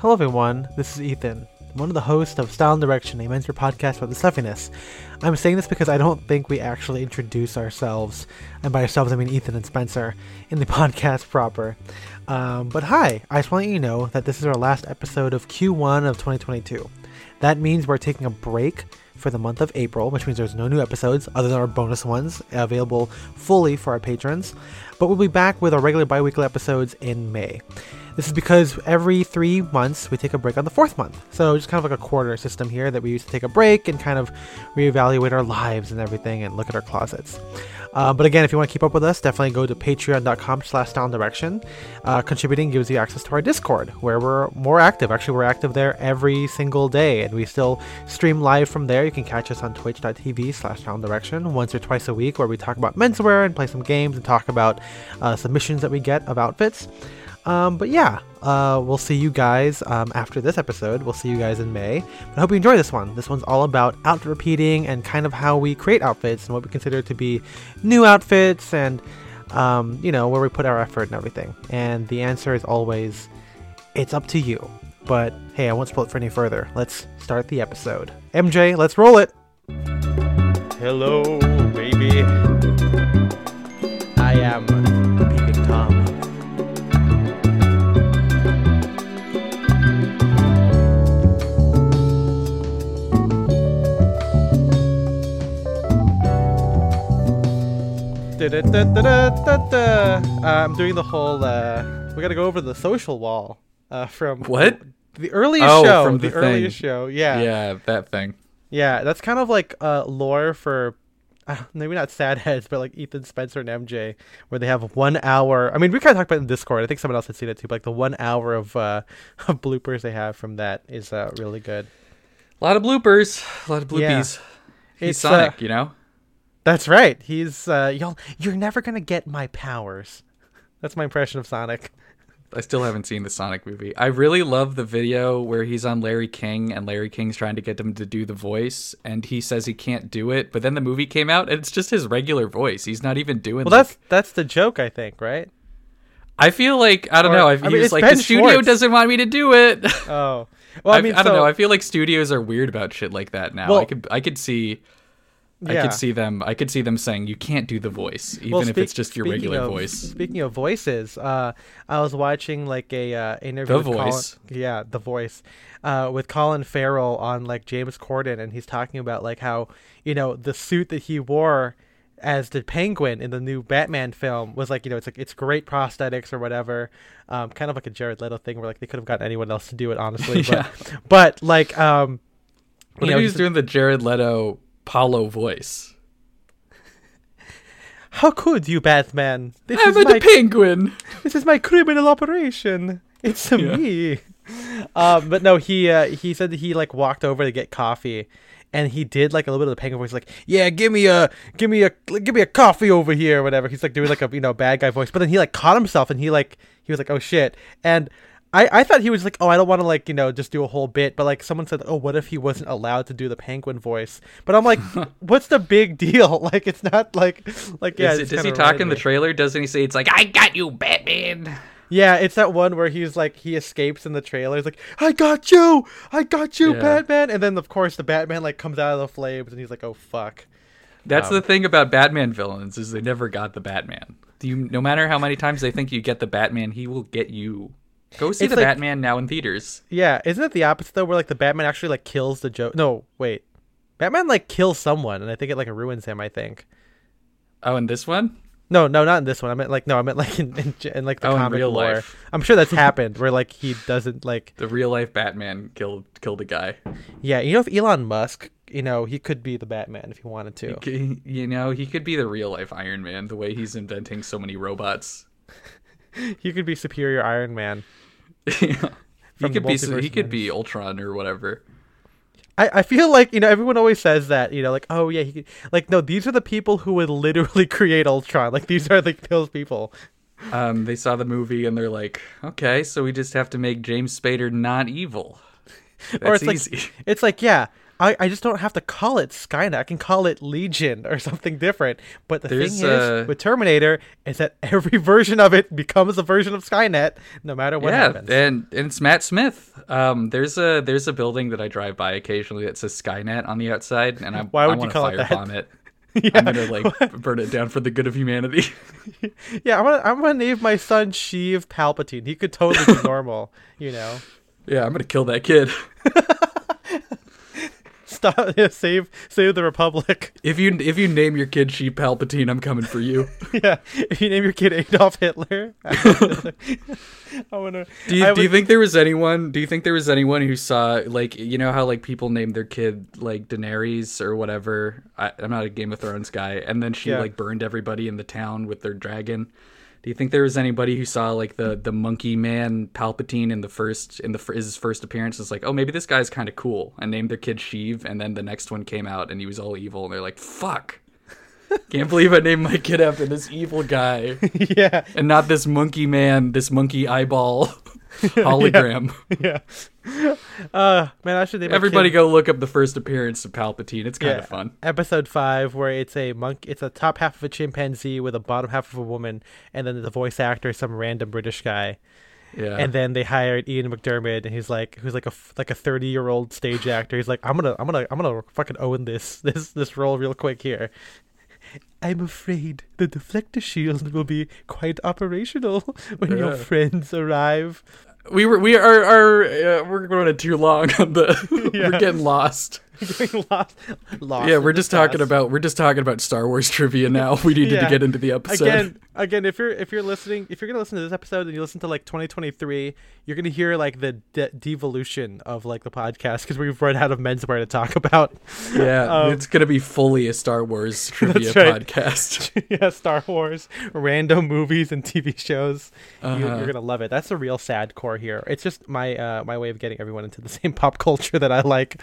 Hello, everyone. This is Ethan, one of the hosts of Style and Direction, a mentor podcast about the stuffiness. I'm saying this because I don't think we actually introduce ourselves, and by ourselves I mean Ethan and Spencer, in the podcast proper. Um, but hi, I just want to let you know that this is our last episode of Q1 of 2022. That means we're taking a break for the month of April, which means there's no new episodes other than our bonus ones available fully for our patrons. But we'll be back with our regular bi weekly episodes in May. This is because every three months we take a break on the fourth month. So just kind of like a quarter system here that we use to take a break and kind of reevaluate our lives and everything and look at our closets. Uh, but again, if you want to keep up with us, definitely go to patreon.com slash down direction. Uh, contributing gives you access to our Discord, where we're more active. Actually, we're active there every single day, and we still stream live from there. You can catch us on twitch.tv slash down direction once or twice a week, where we talk about menswear and play some games and talk about uh, submissions that we get of outfits. Um, but yeah, uh, we'll see you guys um, after this episode. We'll see you guys in May. But I hope you enjoy this one. This one's all about outfit repeating and kind of how we create outfits and what we consider to be new outfits and, um, you know, where we put our effort and everything. And the answer is always, it's up to you. But hey, I won't spoil it for any further. Let's start the episode. MJ, let's roll it. Hello, baby. I am Peeping Tom. Uh, I'm doing the whole. Uh, we gotta go over the social wall uh, from What? the earliest Oh, show. from the, the earliest show. Yeah. Yeah, that thing. Yeah, that's kind of like uh, lore for uh, maybe not sad heads, but like Ethan Spencer and MJ, where they have one hour. I mean, we kind of talked about it in Discord. I think someone else had seen it too. But like the one hour of uh, of bloopers they have from that is uh, really good. A lot of bloopers, a lot of Yeah. bloopies. He's It's, Sonic, uh, you know. That's right. He's uh, y'all. You're never gonna get my powers. That's my impression of Sonic. I still haven't seen the Sonic movie. I really love the video where he's on Larry King and Larry King's trying to get him to do the voice, and he says he can't do it. But then the movie came out, and it's just his regular voice. He's not even doing. Well, like- that's that's the joke, I think, right? I feel like I don't Or- know. I, I mean, like Ben the studio Schwartz. doesn't want me to do it. Oh, well, I, I, mean, I don't so- know. I feel like studios are weird about shit like that now. Well- I could I could see. I could see them. I could see them saying you can't do the voice, even Well, if it's just your regular of- voice. Speaking of voices, uh, I was watching like a uh, interview. The with Colin- Voice. yeah, the voice, uh, with Colin Farrell on like James Corden, and he's talking about like how you know the suit that he wore as the Penguin in the new Batman film was like you know it's like it's great prosthetics or whatever, um, kind of like a Jared Leto thing where like they could have gotten anyone else to do it honestly, Yeah. but but like um, you know, he was he's- doing the Jared Leto Paulo voice? how could you, Batman? This I'm is a my penguin. this is my criminal operation. It's Yeah. me. um, but no, he uh, he said that he like walked over to get coffee, and he did like a little bit of the penguin voice, like, "Yeah, give me a, give me a, give me a coffee over here," or whatever. He's like doing like a you know bad guy voice, but then he like caught himself, and he like he was like, "Oh shit!" and I, I thought he was like, oh, I don't want to like you know just do a whole bit, but like someone said, oh, what if he wasn't allowed to do the penguin voice? But I'm like, what's the big deal? Like it's not like like yeah. Is it- does he talk in the trailer? Doesn't he say it's like I got you, Batman? Yeah, it's that one where he's like he escapes in the trailer. He's like, "I got you, I got you, Yeah. Batman!" And then of course the Batman like comes out of the flames, and he's like, "Oh fuck." That's Um, the thing about Batman villains is they never got the Batman. You, no matter how many times they think you get the Batman, he will get you. Go see It's the like- Batman now in theaters. Yeah, isn't it the opposite though, where like the Batman actually like kills the Joe? No, wait, Batman like kills someone, and I think it like ruins him. I think. Oh, in this one? No, no, not in this one. I meant like no, I meant like in in, in like the Oh, comic real lore. life. I'm sure that's happened where like he doesn't like. The real life Batman killed killed a guy. Yeah, you know, if Elon Musk, you know, he could be the Batman if he wanted to. He- You know, he could be the real life Iron Man. The way he's inventing so many robots. He could be Superior Iron Man. Yeah. He could be multiverse he could be Ultron or whatever. I, I feel like you know everyone always says that you know like oh yeah he could, like no these are the people who would literally create Ultron like these are like those people Um, they saw the movie and they're like, okay, so we just have to make James Spader not evil. That's or it's easy. like it's like yeah I, I just don't have to call it Skynet. I can call it Legion or something different. But the There's, thing is, uh, with Terminator, is that every version of it becomes a version of Skynet, no matter what yeah, happens. and, and it's Matt Smith. Um, there's a there's a building that I drive by occasionally that says Skynet on the outside, and I Why would I want to call it that? firebomb it. I'm gonna like burn it down for the good of humanity. yeah, I'm gonna I'm gonna name my son Sheev Palpatine. He could totally be normal, you know. yeah, I'm gonna kill that kid. Stop, save save the Republic. If you if you name your kid Sheev Palpatine, I'm coming for you. yeah, if you name your kid Adolf Hitler, I wanna. Do you, I do you think there was anyone? Do you think there was anyone who saw like you know how like people name their kid like Daenerys or whatever? I, I'm not a Game of Thrones guy, and then she Yeah. like burned everybody in the town with their dragon. Do you think there was anybody who saw like the the monkey man Palpatine in the first in the his first appearance? Is like, oh, maybe this guy's kind of cool, and named their kid Sheev, and then the next one came out and he was all evil, and they're like, fuck. Can't believe I named my kid after this evil guy yeah, and not this monkey man, this monkey eyeball hologram. yeah. Uh, man, I should Everybody kid- go look up the first appearance of Palpatine. It's kind yeah, of fun. Episode five, where it's a monk, it's a top half of a chimpanzee with a bottom half of a woman, and then the voice actor is some random British guy. Yeah. And then they hired Ian McDiarmid, and he's like, who's like a like a thirty year old stage actor. He's like, I'm gonna, I'm gonna, I'm gonna fucking own this this this role real quick here. I'm afraid the deflector shield will be quite operational when your friends arrive. We were we are are uh, we're going too long on the Yeah. we're getting lost. Getting lost, lost yeah, we're just talking about we're just talking about Star Wars trivia now. We needed Yeah. to get into the episode. again again if you're if you're listening if you're gonna listen to this episode and you listen to like 2023 you're gonna hear like the de- devolution of like the podcast because we've run out of menswear to talk about yeah, Um, it's gonna be fully a Star Wars trivia right. podcast. yeah star wars random movies and tv shows you, Uh-huh. you're gonna love it that's the real sad core here it's just my uh my way of getting everyone into the same pop culture that i like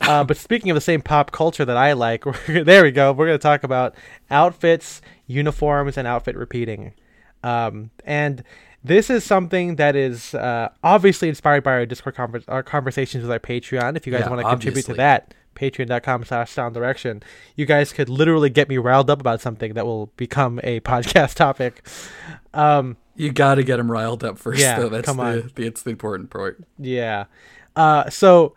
uh, but speaking of the same pop culture that I like, there we go. We're going to talk about outfits, uniforms, and outfit repeating. Um, and this is something that is uh, obviously inspired by our Discord conver- our conversations with our Patreon. If you guys Yeah, want to contribute to that, patreon.com slash sound direction. You guys could literally get me riled up about something that will become a podcast topic. Um, You got to get them riled up first, Yeah, though. That's come the, on. the it's the important part. Yeah. Uh, so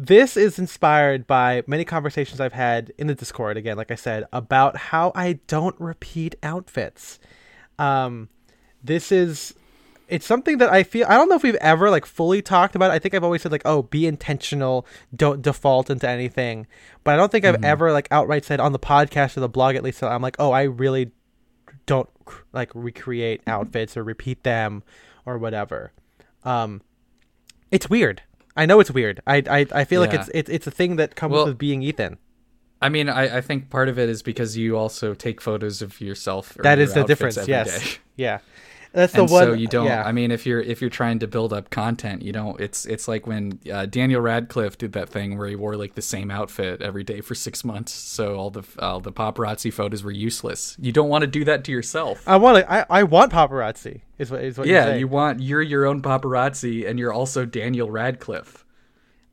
this is inspired by many conversations I've had in the Discord, again, like I said, about how I don't repeat outfits. Um, this is it's something that I feel I don't know if we've ever like fully talked about. it. I think I've always said like, oh, be intentional, don't default into anything. But I don't think I've ever like outright said on the podcast or the blog at least that I'm like, oh, I really don't like recreate outfits or repeat them or whatever. Um, it's weird. I know it's weird. I I, I feel like it's, it's it's a thing that comes Well- with being Ethan. I mean, I, I think part of it is because you also take photos of yourself. Or That your is the difference. Yes. day. Yeah. That's the and one. so you don't. Yeah. I mean, if you're if you're trying to build up content, you don't. It's it's like when uh, Daniel Radcliffe did that thing where he wore like the same outfit every day for six months. So all the all the paparazzi photos were useless. You don't want to do that to yourself. I want to. I, I want paparazzi. Is what is what. you're yeah, you want you're your own paparazzi, and you're also Daniel Radcliffe.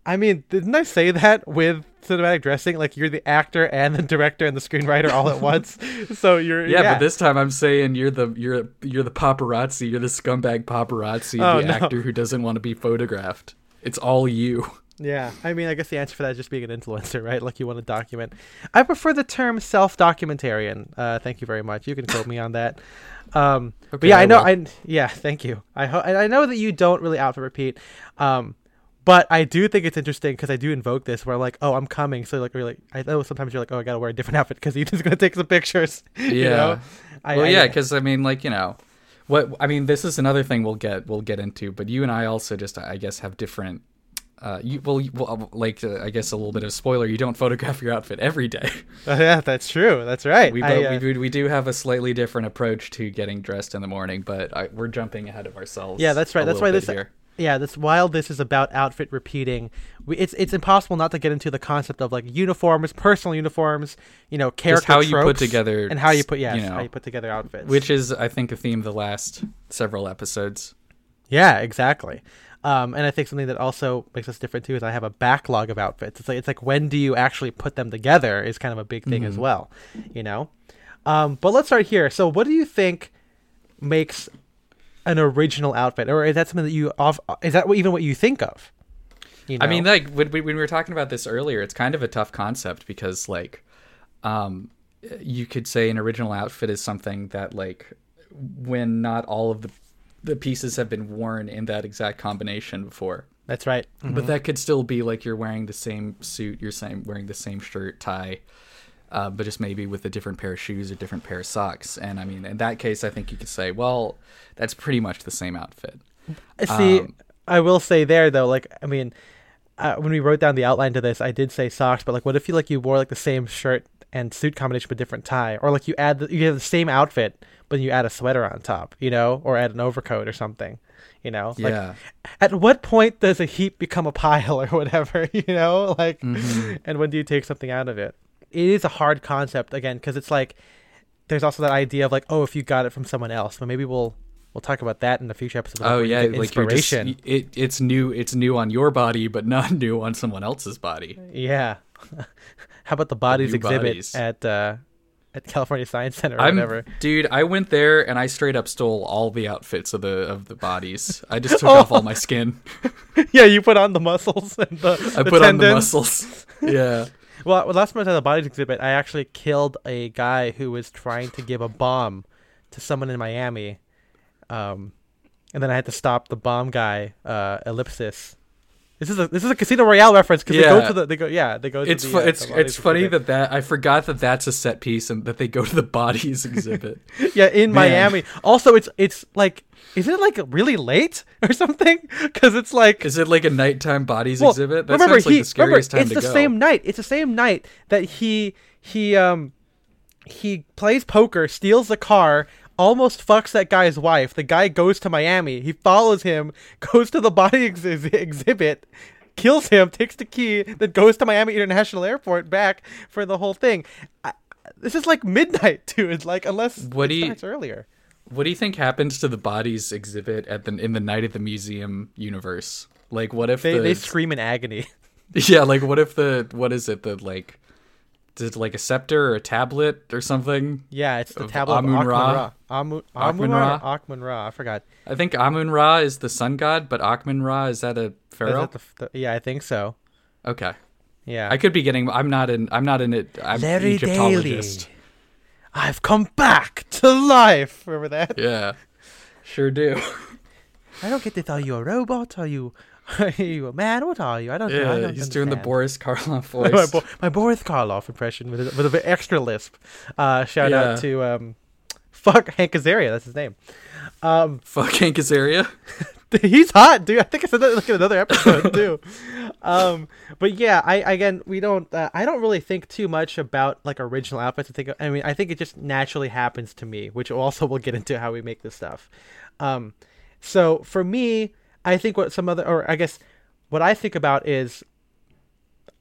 I mean, didn't I say that with cinematic dressing? Like you're the actor and the director and the screenwriter all at once. So you're Yeah, yeah. but this time I'm saying you're the you're you're the paparazzi. You're the scumbag paparazzi, Oh, the no. actor who doesn't want to be photographed. It's all you. Yeah, I mean, I guess the answer for that is just being an influencer, right? Like you want to document. I prefer the term self-documentarian. Uh, thank you very much. You can quote me on that. Um, but yeah, I, I know. will. I yeah, thank you. I ho- I know that you don't really outfit repeat. Um, but I do think it's interesting because I do invoke this where like, oh, I'm coming. So like, you're like, I know sometimes you're like, oh, I gotta wear a different outfit because Ethan's gonna take some pictures. you Yeah. know? I, well, I- yeah, because I mean, like you know, what I mean. This is another thing we'll get we'll get into. But you and I also just I guess have different. Uh, you well, you- well like uh, I guess a little bit of spoiler. You don't photograph your outfit every day. yeah, that's true. That's right. We, I, uh, we, do- we do have a slightly different approach to getting dressed in the morning, but I, we're jumping ahead of ourselves. Yeah, that's right. That's why this. here. Yeah, this while this is about outfit repeating, we, it's it's impossible not to get into the concept of like uniforms, personal uniforms, you know, character Just how you put together and how you put yes, you know, how you put together outfits. which is I think a theme of the last several episodes. Yeah, exactly. Um, and I think something that also makes us different too is I have a backlog of outfits. It's like it's like when do you actually put them together is kind of a big thing as well, you know. Um, but let's start here. So, what do you think makes an original outfit, or is that something that you off? Is that even what you think of? You I mean, like when, when we were talking about this earlier, it's kind of a tough concept because, like, um, you could say an original outfit is something that, like, when not all of the the pieces have been worn in that exact combination before, that's right. Mhm. but that could still be like you're wearing the same suit, you're same wearing the same shirt, tie, uh, but just maybe with a different pair of shoes or different pair of socks. And I mean, in that case, I think you could say, well, that's pretty much the same outfit. See, Um, I will say there though, like I mean, uh, when we wrote down the outline to this, I did say socks, but like, what if you like you wore like the same shirt and suit combination but different tie, or like you add the, you have the same outfit but you add a sweater on top, you know, or add an overcoat or something, you know? Like, Yeah. at what point does a heap become a pile or whatever, you know? Like, Mm-hmm. and when do you take something out of it? It is a hard concept again because it's like there's also that idea of like, oh, if you got it from someone else, but maybe we'll we'll talk about that in a future episode. Oh you yeah, get like you're just, inspiration. it, it's new. It's new on your body, but not new on someone else's body. Yeah. How about the bodies new exhibit bodies. at uh, at California Science Center or I'm, whatever? dude. I went there and I straight up stole all the outfits of the of the bodies. I just took Oh. off all my skin. yeah, you put on the muscles and the, I the put on the muscles. Yeah. Well, last time I was at the bodies exhibit, I actually killed a guy who was trying to give a bomb to someone in Miami, um, and then I had to stop the bomb guy. Uh, ellipsis. This is a this is a Casino Royale reference because they go to the they go yeah they go. To It's the, fu- uh, it's the it's funny exhibit. that that I forgot that that's a set piece and that they go to the bodies exhibit. yeah in Man. Miami. Also, it's it's like is it like really late or something? Because it's like Is it like a nighttime bodies Well, exhibit? That remember, sounds like he, the scariest remember, time it's to the go. same night. It's the same night that he he um he plays poker, steals the car, almost fucks that guy's wife. The guy goes to Miami. He follows him, goes to the body ex- exhibit, kills him, takes the key, then goes to Miami International Airport back for the whole thing. I, this is like midnight, dude. Like unless What do you- earlier. What do you think happens to the bodies exhibit at the in the Night at the Museum universe? Like, what if They the they scream in agony. yeah, like what if the what is it the like is it like a scepter or a tablet or something? Yeah, it's the tablet of Amun Amun Ra? Amun Ra. Amun Ra. Ra? or Akhmun Ra. I forgot. I think Amun Ra is the sun god, but Akhman Ra is that a pharaoh? that the, the, yeah, I think so. okay, Yeah. I could be getting. I'm not in. I'm not in it. I'm Larry Egyptologist. Daley. I've come back to life. Remember that? Yeah, sure do. I don't get to tell you a robot. Are you, are you a man? What are you? I don't know. I don't he's doing the. Boris Karloff my, voice. Bo- my Boris Karloff impression with a, with a bit extra lisp. Uh, shout Yeah. out to um, fuck Hank Azaria. That's his name. Um, Fuck Hank Azaria. he's hot, dude. I think I said that like in another episode too. Um, but yeah, I again we don't. Uh, I don't really think too much about like original outfits. I think. I mean, I think it just naturally happens to me, which also we'll get into how we make this stuff. Um, so for me, I think what some other, or I guess what I think about is,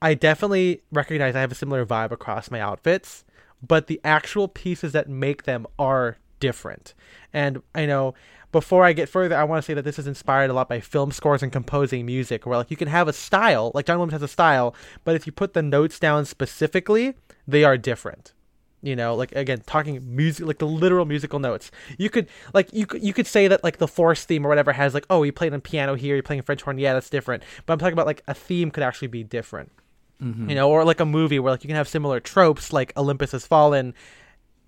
I definitely recognize I have a similar vibe across my outfits, but the actual pieces that make them are different. And I know before I get further, I want to say that this is inspired a lot by film scores and composing music, where like you can have a style, like John Williams has a style, but if you put the notes down specifically, they are different. You know, like again, talking music, like the literal musical notes. You could like you could you could say that like the Force theme or whatever has like oh you played on piano here, he playing French horn, yeah that's different. But I'm talking about like a theme could actually be different you know, or like a movie where like you can have similar tropes like Olympus Has Fallen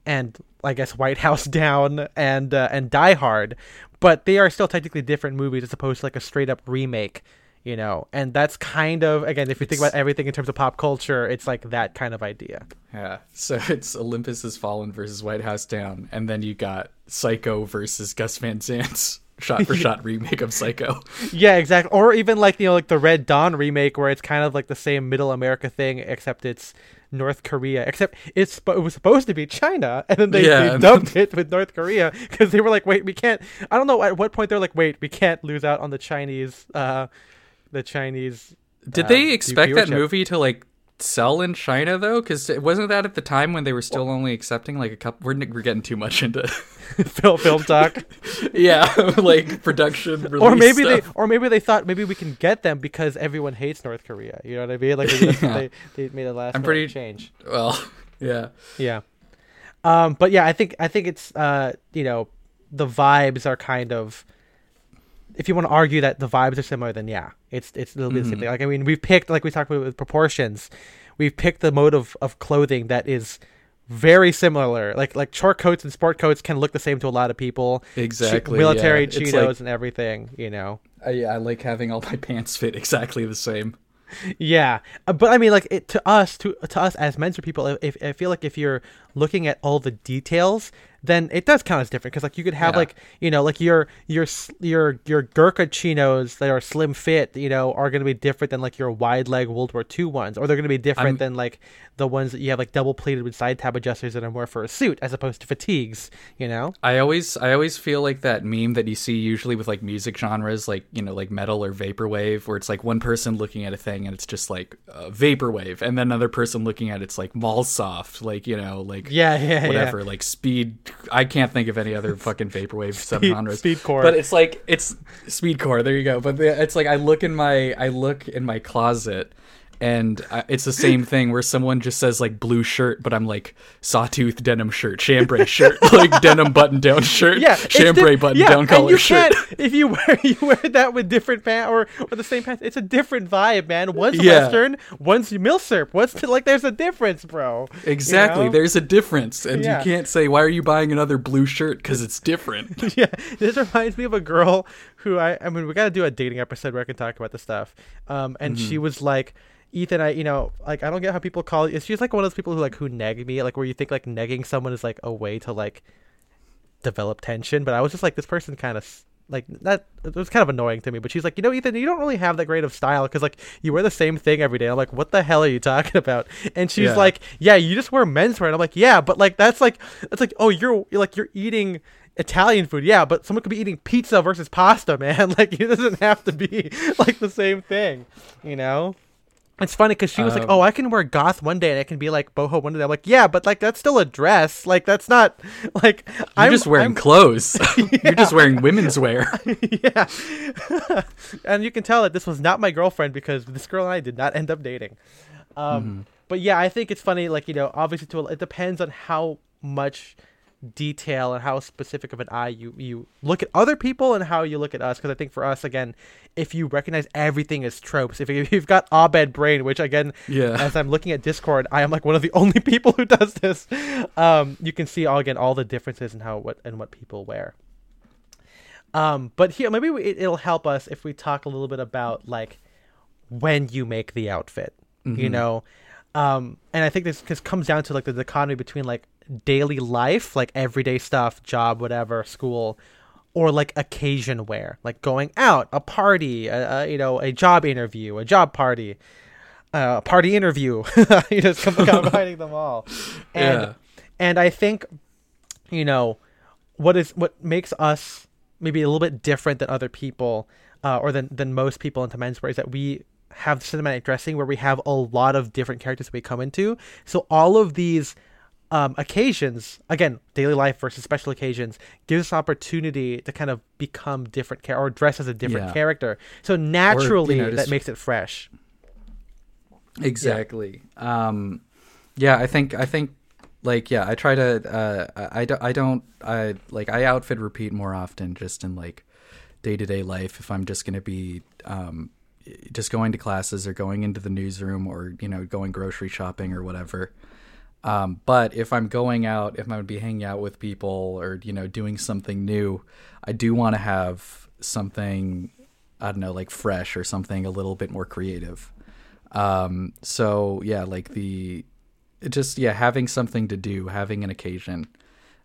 and I guess White House Down and uh, and Die Hard, but they are still technically different movies as opposed to like a straight up remake, you know. And that's kind of again, if you think about everything in terms of pop culture, it's like that kind of idea. Yeah. So it's Olympus Has Fallen versus White House Down, and then you got Psycho versus Gus Van Sant's shot for shot remake of Psycho. Yeah, exactly. Or even like you know like the Red Dawn remake where it's kind of like the same Middle America thing except it's North Korea. Except it's it was supposed to be China, and then they, Yeah, they dubbed it with North Korea because they were like, wait, we can't. I don't know at what point they're like, wait, we can't lose out on the Chinese, uh, the Chinese. Did uh, they expect that movie to like sell in China though? Because it wasn't that at the time when they were still only accepting like a couple? We're, we're getting too much into film film talk. yeah, like production. or maybe stuff. they, or maybe they thought maybe we can get them because everyone hates North Korea. You know what I mean? Like maybe that's what Yeah. they, they made a last I'm pretty- change. Well, yeah. Yeah. Um, but yeah, I think I think it's uh, you know, the vibes are kind of if you want to argue that the vibes are similar, then yeah, it's it's a little bit the same Mhm. thing. Like I mean, we've picked like we talked about with proportions, we've picked the mode of, of clothing that is very similar. Like like short coats and sport coats can look the same to a lot of people. Exactly. military yeah. Chinos like- and everything. You know. I, I like having all my pants fit exactly the same. Yeah, Uh, but I mean, like it, to us, to to us as Mensa people, if I feel like if you're looking at all the details, then it does count as different because like you could have Yeah. like you know like your your your your Gurkha chinos that are slim fit, you know, are going to be different than like your wide leg World War II ones, or they're going to be different I'm- than like the ones that you have like double pleated with side tab adjusters that are more for a suit as opposed to fatigues. You know. I always I always feel like that meme that you see usually with like music genres like you know like metal or vaporwave where it's like one person looking at a thing and it's just like uh, vaporwave and then another person looking at it's like mall soft like you know like Yeah, yeah, whatever like speed I can't think of any other fucking vaporwave Speed- subgenres. speedcore. but it's like it's speedcore there you go. But the, it's like I look in my I look in my closet and uh, it's the same thing where someone just says like blue shirt, but I'm like sawtooth denim shirt, chambray shirt, like denim button down shirt, Yeah, chambray diff- button yeah, down collar shirt. if you wear you wear that with different pants or, or the same pants, it's a different vibe, man. One's Yeah. Western, one's milsurp. What's like? There's a difference, bro. You Exactly. know? There's a difference, and Yeah. you can't say why are you buying another blue shirt because it's different. yeah, this reminds me of a girl who I I mean we got to do a dating episode where I can talk about this stuff. Um, and Mm-hmm. she was like, Ethan, I you know like I don't get how people call. She's like one of those people who like who neg me, like where you think like negging someone is like a way to like develop tension. But I was just like this person kind of. Like that, it was kind of annoying to me. But she's like, you know, Ethan, you don't really have that great of style because like you wear the same thing every day. I'm like, what the hell are you talking about? And she's Yeah. like, yeah, you just wear menswear. And I'm like, yeah, but like that's like that's like, oh, you're, you're like you're eating Italian food, yeah, but someone could be eating pizza versus pasta, man. Like it doesn't have to be like the same thing, you know. It's funny because she was like, Um, "Oh, I can wear goth one day and I can be like boho one day." I'm like, "Yeah, but like that's still a dress. Like that's not like You're I'm just wearing I'm- clothes. You're just wearing women's wear. yeah. and you can tell that this was not my girlfriend because this girl and I did not end up dating. Um, But yeah, I think it's funny. Like you know, obviously, to a, it depends on how much detail and how specific of an eye you you look at other people and how you look at us. Because I think for us, again, if you recognize everything as tropes, if, you- if you've got Abed brain, which again, Yeah. as I'm looking at Discord, I am like one of the only people who does this. Um, you can see all again all the differences in how what and what people wear. Um, but here maybe we, it, it'll help us if we talk a little bit about like when you make the outfit, you know. Um, and I think this cause comes down to like the dichotomy between like daily life, like everyday stuff, job, whatever, school, or like occasion wear, like going out, a party, a, a, you know, a job interview, a job party, uh, a party interview. you just come combining them all, and Yeah. and I think, you know, what is what makes us maybe a little bit different than other people, uh, or than than most people into menswear is that we have cinematic dressing where we have a lot of different characters that we come into. So all of these um, occasions, again, daily life versus special occasions, gives us opportunity to kind of become different char- or dress as a different Yeah. character. So naturally, know, that makes it fresh. Exactly. Um, yeah, I think I think like yeah, I try to uh, I, I don't I don't I like I outfit repeat more often just in like day to day life if I'm just gonna be um, just going to classes or going into the newsroom or you know going grocery shopping or whatever. Um, but if I'm going out, if I'm gonna be hanging out with people or you know doing something new, I do want to have something I don't know like fresh or something a little bit more creative. Um, so yeah, like the just yeah, having something to do, having an occasion,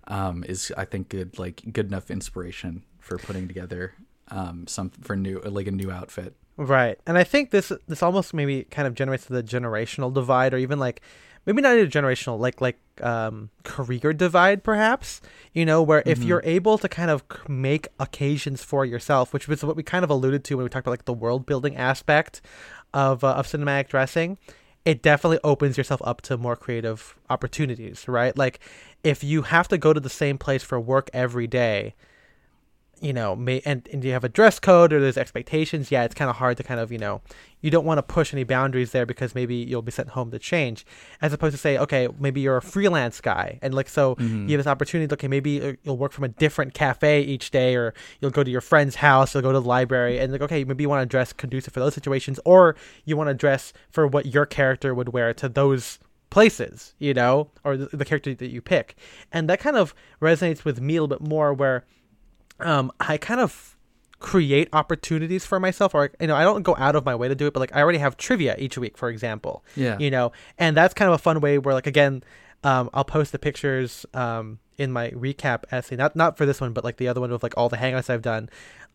um, is I think good like good enough inspiration for putting together um some for new like a new outfit. Right. And I think this this almost maybe kind of generates the generational divide or even like maybe not a generational like like um career divide perhaps you know where if you're able to kind of make occasions for yourself which was what we kind of alluded to when we talked about like the world building aspect of uh, of cinematic dressing it definitely opens yourself up to more creative opportunities, right? Like if you have to go to the same place for work every day, you know, may, and, and you have a dress code or there's expectations, yeah, it's kind of hard to kind of, you know, you don't want to push any boundaries there because maybe you'll be sent home to change, as opposed to say, okay, maybe you're a freelance guy, and like so Mhm. you have this opportunity. Okay, maybe uh, you'll work from a different cafe each day, or you'll go to your friend's house, you'll go to the library, and like, okay, maybe you want to dress conducive for those situations, or you want to dress for what your character would wear to those places, you know, or the, the character that you pick, and that kind of resonates with me a little bit more, where um, I kind of create opportunities for myself, or you know, I don't go out of my way to do it, but like I already have trivia each week, for example, Yeah. you know, and that's kind of a fun way where like again, um, I'll post the pictures um in my recap essay, not not for this one, but like the other one with like all the hangouts I've done.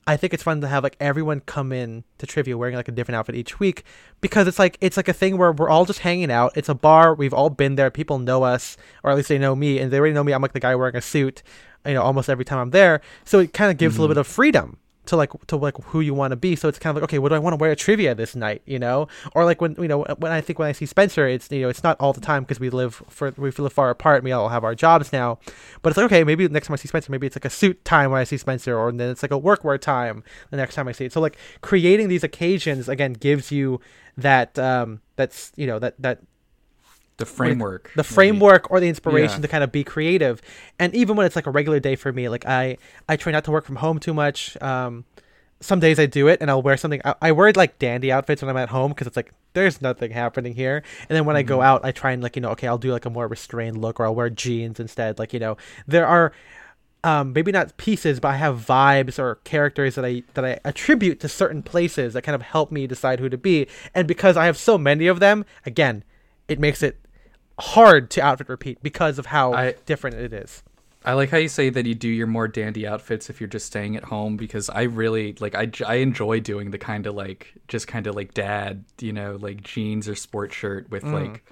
I think it's fun to have like everyone come in to trivia wearing like a different outfit each week because it's like it's like a thing where we're all just hanging out. It's a bar. We've all been there. People know us, or at least they know me, and they already know me. I'm like the guy wearing a suit, you know, almost every time I'm there. So it kind of gives a little bit of freedom to like to like who you want to be. So it's kind of like okay, what do I want to wear at trivia this night? You know, or like when you know when I think when I see Spencer, it's you know it's not all the time because we live for we live far apart and we all have our jobs now. But it's like okay, maybe next time I see Spencer, maybe it's like a suit time when I see Spencer, or then it's like a workwear time the next time I see it. So like creating these occasions again gives you that um that's you know that that the framework. the maybe. framework or the inspiration Yeah. to kind of be creative and even when it's like a regular day for me like i i try not to work from home too much um some days i do it and i'll wear something i, I wear like dandy outfits when i'm at home because it's like there's nothing happening here and then when i Mm-hmm. go out i try and like you know okay i'll do like a more restrained look or i'll wear jeans instead like you know there are um, maybe not pieces, but I have vibes or characters that I that I attribute to certain places that kind of help me decide who to be. And because I have so many of them, again, it makes it hard to outfit repeat because of how I- different it is. I like how you say that you do your more dandy outfits if you're just staying at home because I really like I, I enjoy doing the kind of like just kind of like dad you know like jeans or sport shirt with mm. like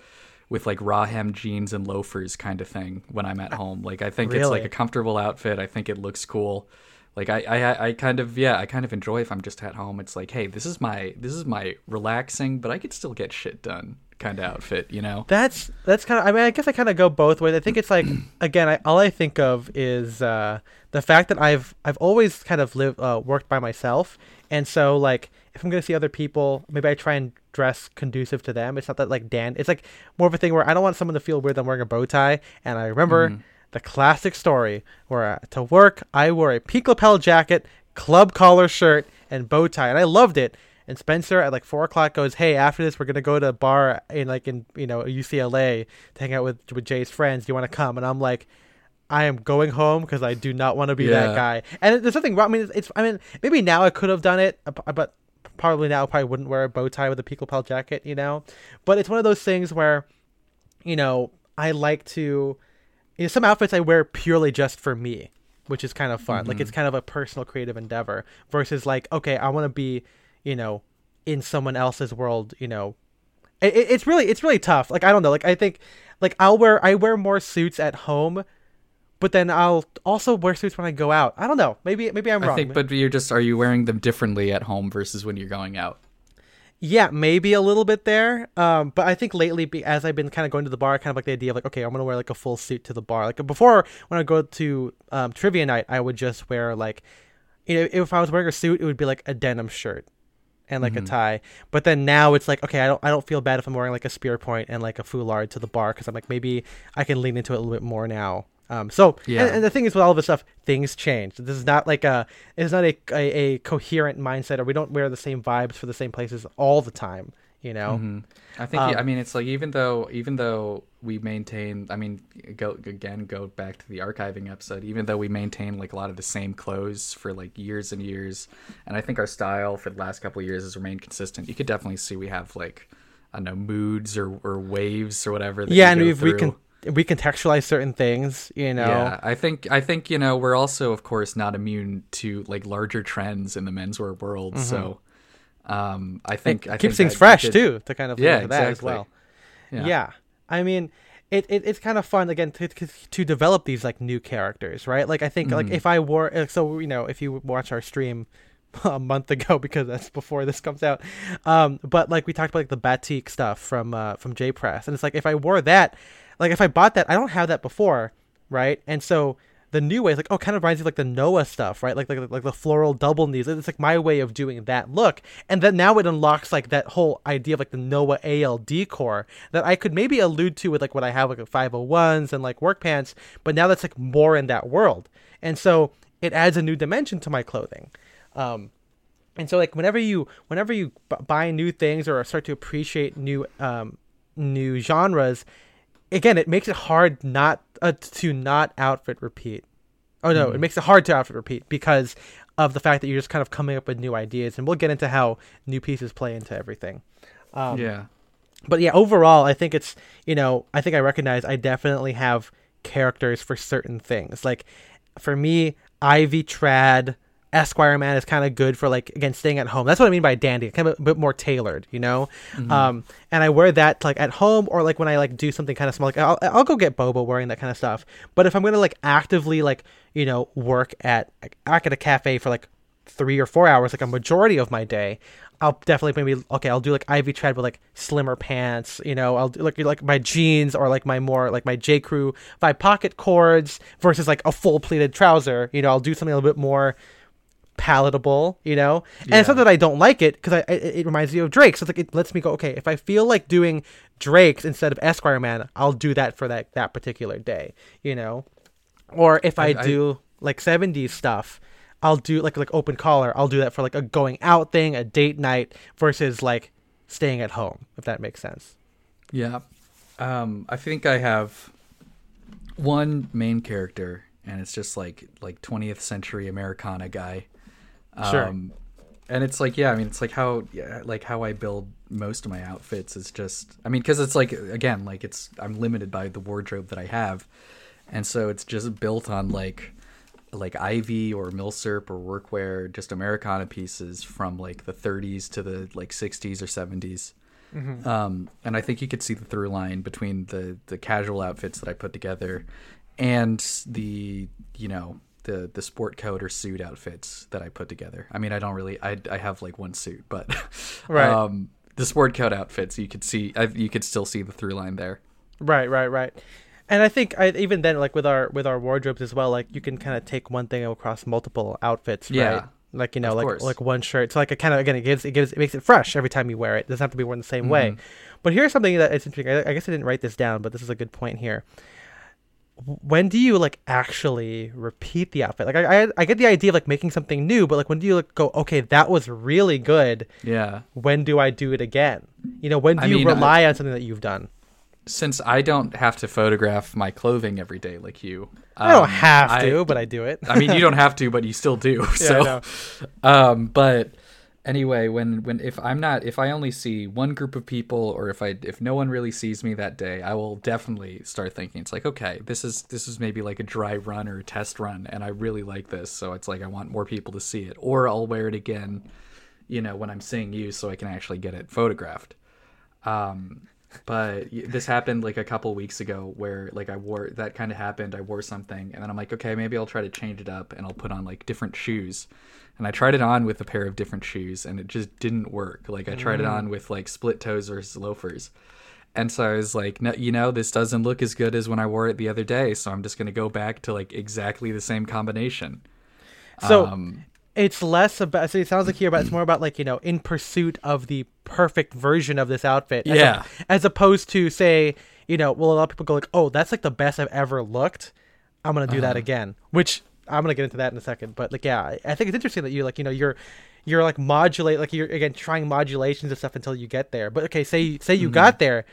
with like raw hem jeans and loafers kind of thing when I'm at home. Like I think it's like a comfortable outfit. I think it looks cool. Like I, I I kind of yeah I kind of enjoy if I'm just at home. It's like hey this is my this is my relaxing but I could still get shit done kind of outfit you know That's that's kind of. I mean, I guess I kind of go both ways. I think it's like again, I, all I think of is uh, the fact that I've I've always kind of lived uh, worked by myself, and so like if I'm gonna see other people, maybe I try and dress conducive to them. It's not that like Dan. It's like more of a thing where I don't want someone to feel weird. I'm wearing a bow tie, and I remember the classic story where uh, to work I wore a peak lapel jacket, club collar shirt, and bow tie, and I loved it. And Spencer at like four o'clock goes, "Hey, after this, we're gonna go to a bar in like in you know UCLA to hang out with with Jay's friends. Do you want to come?" And I'm like, "I am going home because I do not want to be that guy." And there's something wrong. I mean, it's, it's I mean maybe now I could have done it, uh, but probably now I probably wouldn't wear a bow tie with a peak lapel jacket, you know. But it's one of those things where, you know, I like to, you know, some outfits I wear purely just for me, which is kind of fun. Like it's kind of a personal creative endeavor versus like, okay, I want to be, you know, in someone else's world, you know. It, it- it's really it's really tough. Like I don't know. Like I think like I'll wear I wear more suits at home, but then I'll also wear suits when I go out. I don't know. Maybe maybe I'm wrong. I think but you're just are you wearing them differently at home versus when you're going out Yeah, maybe a little bit there. Um, but I think lately, as I've been kind of going to the bar, I kind of like the idea of like, okay, I'm gonna wear like a full suit to the bar. Like before, when I go to um, trivia night, I would just wear like, you know, if I was wearing a suit, it would be like a denim shirt and like a tie. But then now it's like, okay, I don't, I don't feel bad if I'm wearing like a spear point and like a foulard to the bar because I'm like, maybe I can lean into it a little bit more now. Um, so Yeah. and, and the thing is with all of this stuff, things change. This is not like a it's not a, a, a coherent mindset, or we don't wear the same vibes for the same places all the time. You know, Mhm. I think Um, I mean it's like even though even though we maintain I mean go again go back to the archiving episode even though we maintain like a lot of the same clothes for like years and years and I think our style for the last couple of years has remained consistent you could definitely see we have like I don't know moods or, or waves or whatever that yeah, and we can we contextualize certain things. You know, Yeah, I think I think you know we're also of course not immune to like larger trends in the menswear world. So um, I think it I keeps think things that- fresh that- too to kind of Yeah, that as exactly. well. Yeah. Yeah. I mean, it, it it's kind of fun again to, to to develop these like new characters, right? Like I think Mm-hmm. like if I wore uh, so you know if you watch our stream a month ago because that's before this comes out. Um, but like we talked about like the batik stuff from uh, from J Press, and it's like if I wore that, like if I bought that, I don't have that before, right? And so the new way is like oh, kind of reminds me of like the Noah stuff, right? Like like like the floral double knees. It's like my way of doing that look, and then now it unlocks like that whole idea of like the Noah AL decor that I could maybe allude to with like what I have like 501s and like work pants, but now that's like more in that world, and so it adds a new dimension to my clothing. Um, and so like whenever you whenever you b- buy new things or start to appreciate new um, new genres, again it makes it hard not uh, to not outfit repeat. Oh no, mm. it makes it hard to outfit repeat because of the fact that you're just kind of coming up with new ideas, and we'll get into how new pieces play into everything. Um, yeah. But yeah, overall, I think it's you know I think I recognize I definitely have characters for certain things. Like for me, Ivy Trad Esquire man is kind of good for like again staying at home. That's what I mean by dandy, kind of a bit more tailored, you know. Mm-hmm. Um, and I wear that like at home or like when I like do something kind of small. Like I'll I'll go get boba wearing that kind of stuff. But if I'm gonna like actively like you know work at at a cafe for like three or four hours, like a majority of my day, I'll definitely maybe okay. I'll do like Ivy Trad with like slimmer pants. You know, I'll do like like my jeans or like my more like my J Crew five pocket cords versus like a full pleated trouser. You know, I'll do something a little bit more palatable, you know. And yeah. it's not that I don't like it because I, it, it, reminds me of Drake. So it's like it lets me go. Okay, if I feel like doing Drake's instead of Esquire Man, I'll do that for that that particular day, you know. Or if I, I do I, like '70s stuff, I'll do like like open collar. I'll do that for like a going out thing, a date night versus like staying at home. If that makes sense. Yeah, um, I think I have one main character, and it's just like like 20th century Americana guy Sure. Um, and it's like yeah, I mean it's like how yeah, like how I build most of my outfits is just I mean because it's like again like it's I'm limited by the wardrobe that I have, and so it's just built on like like Ivy or Milsurp or workwear, just Americana pieces from like the 30s to the like 60s or 70s. Mm-hmm. Um, and I think you could see the through line between the the casual outfits that I put together and the you know the the sport coat or suit outfits that I put together. I mean, I don't really I I have like one suit, but right. Um, the sport coat outfits you could see I, you could still see the through line there. Right, right, right. And I think I, even then, like with our with our wardrobes as well, like you can kind of take one thing across multiple outfits, yeah. right? Like you know, like course. like one shirt. So like it kind of again, it gives it gives it makes it fresh every time you wear it. It doesn't have to be worn the same mm-hmm. way. But here's something that is interesting. I, I guess I didn't write this down, but this is a good point here when do you like actually repeat the outfit? Like I, I, I get the idea of like making something new, but like when do you like go, okay, that was really good. Yeah. When do I do it again? You know, when do I you mean, rely I, on something that you've done? Since I don't have to photograph my clothing every day like you, um, I don't um, have to, but I do it. I mean, you don't have to, but you still do. yeah, so, um, but anyway when when if i'm not if i only see one group of people or if i if no one really sees me that day i will definitely start thinking it's like okay this is this is maybe like a dry run or a test run and i really like this so it's like i want more people to see it or i'll wear it again you know when i'm seeing you so i can actually get it photographed. Um but this happened like a couple weeks ago where like i wore that kind of happened i wore something and then i'm like okay maybe i'll try to change it up and i'll put on like different shoes and I tried it on with a pair of different shoes and it just didn't work. Like I tried mm. it on with like split toes versus loafers. And so I was like, no, you know, this doesn't look as good as when I wore it the other day, so I'm just going to go back to like exactly the same combination. So um, it's less about so it sounds like here but it's more about like, you know, in pursuit of the perfect version of this outfit as yeah. A, as opposed to say, you know, well a lot of people go like, "Oh, that's like the best I've ever looked. I'm going to do uh-huh. that again." Which I'm gonna get into that in a second, but like yeah, I think it's interesting that you like you know you're you're like modulate like you're again trying modulations and stuff until you get there. But okay, say say you mm-hmm. got there,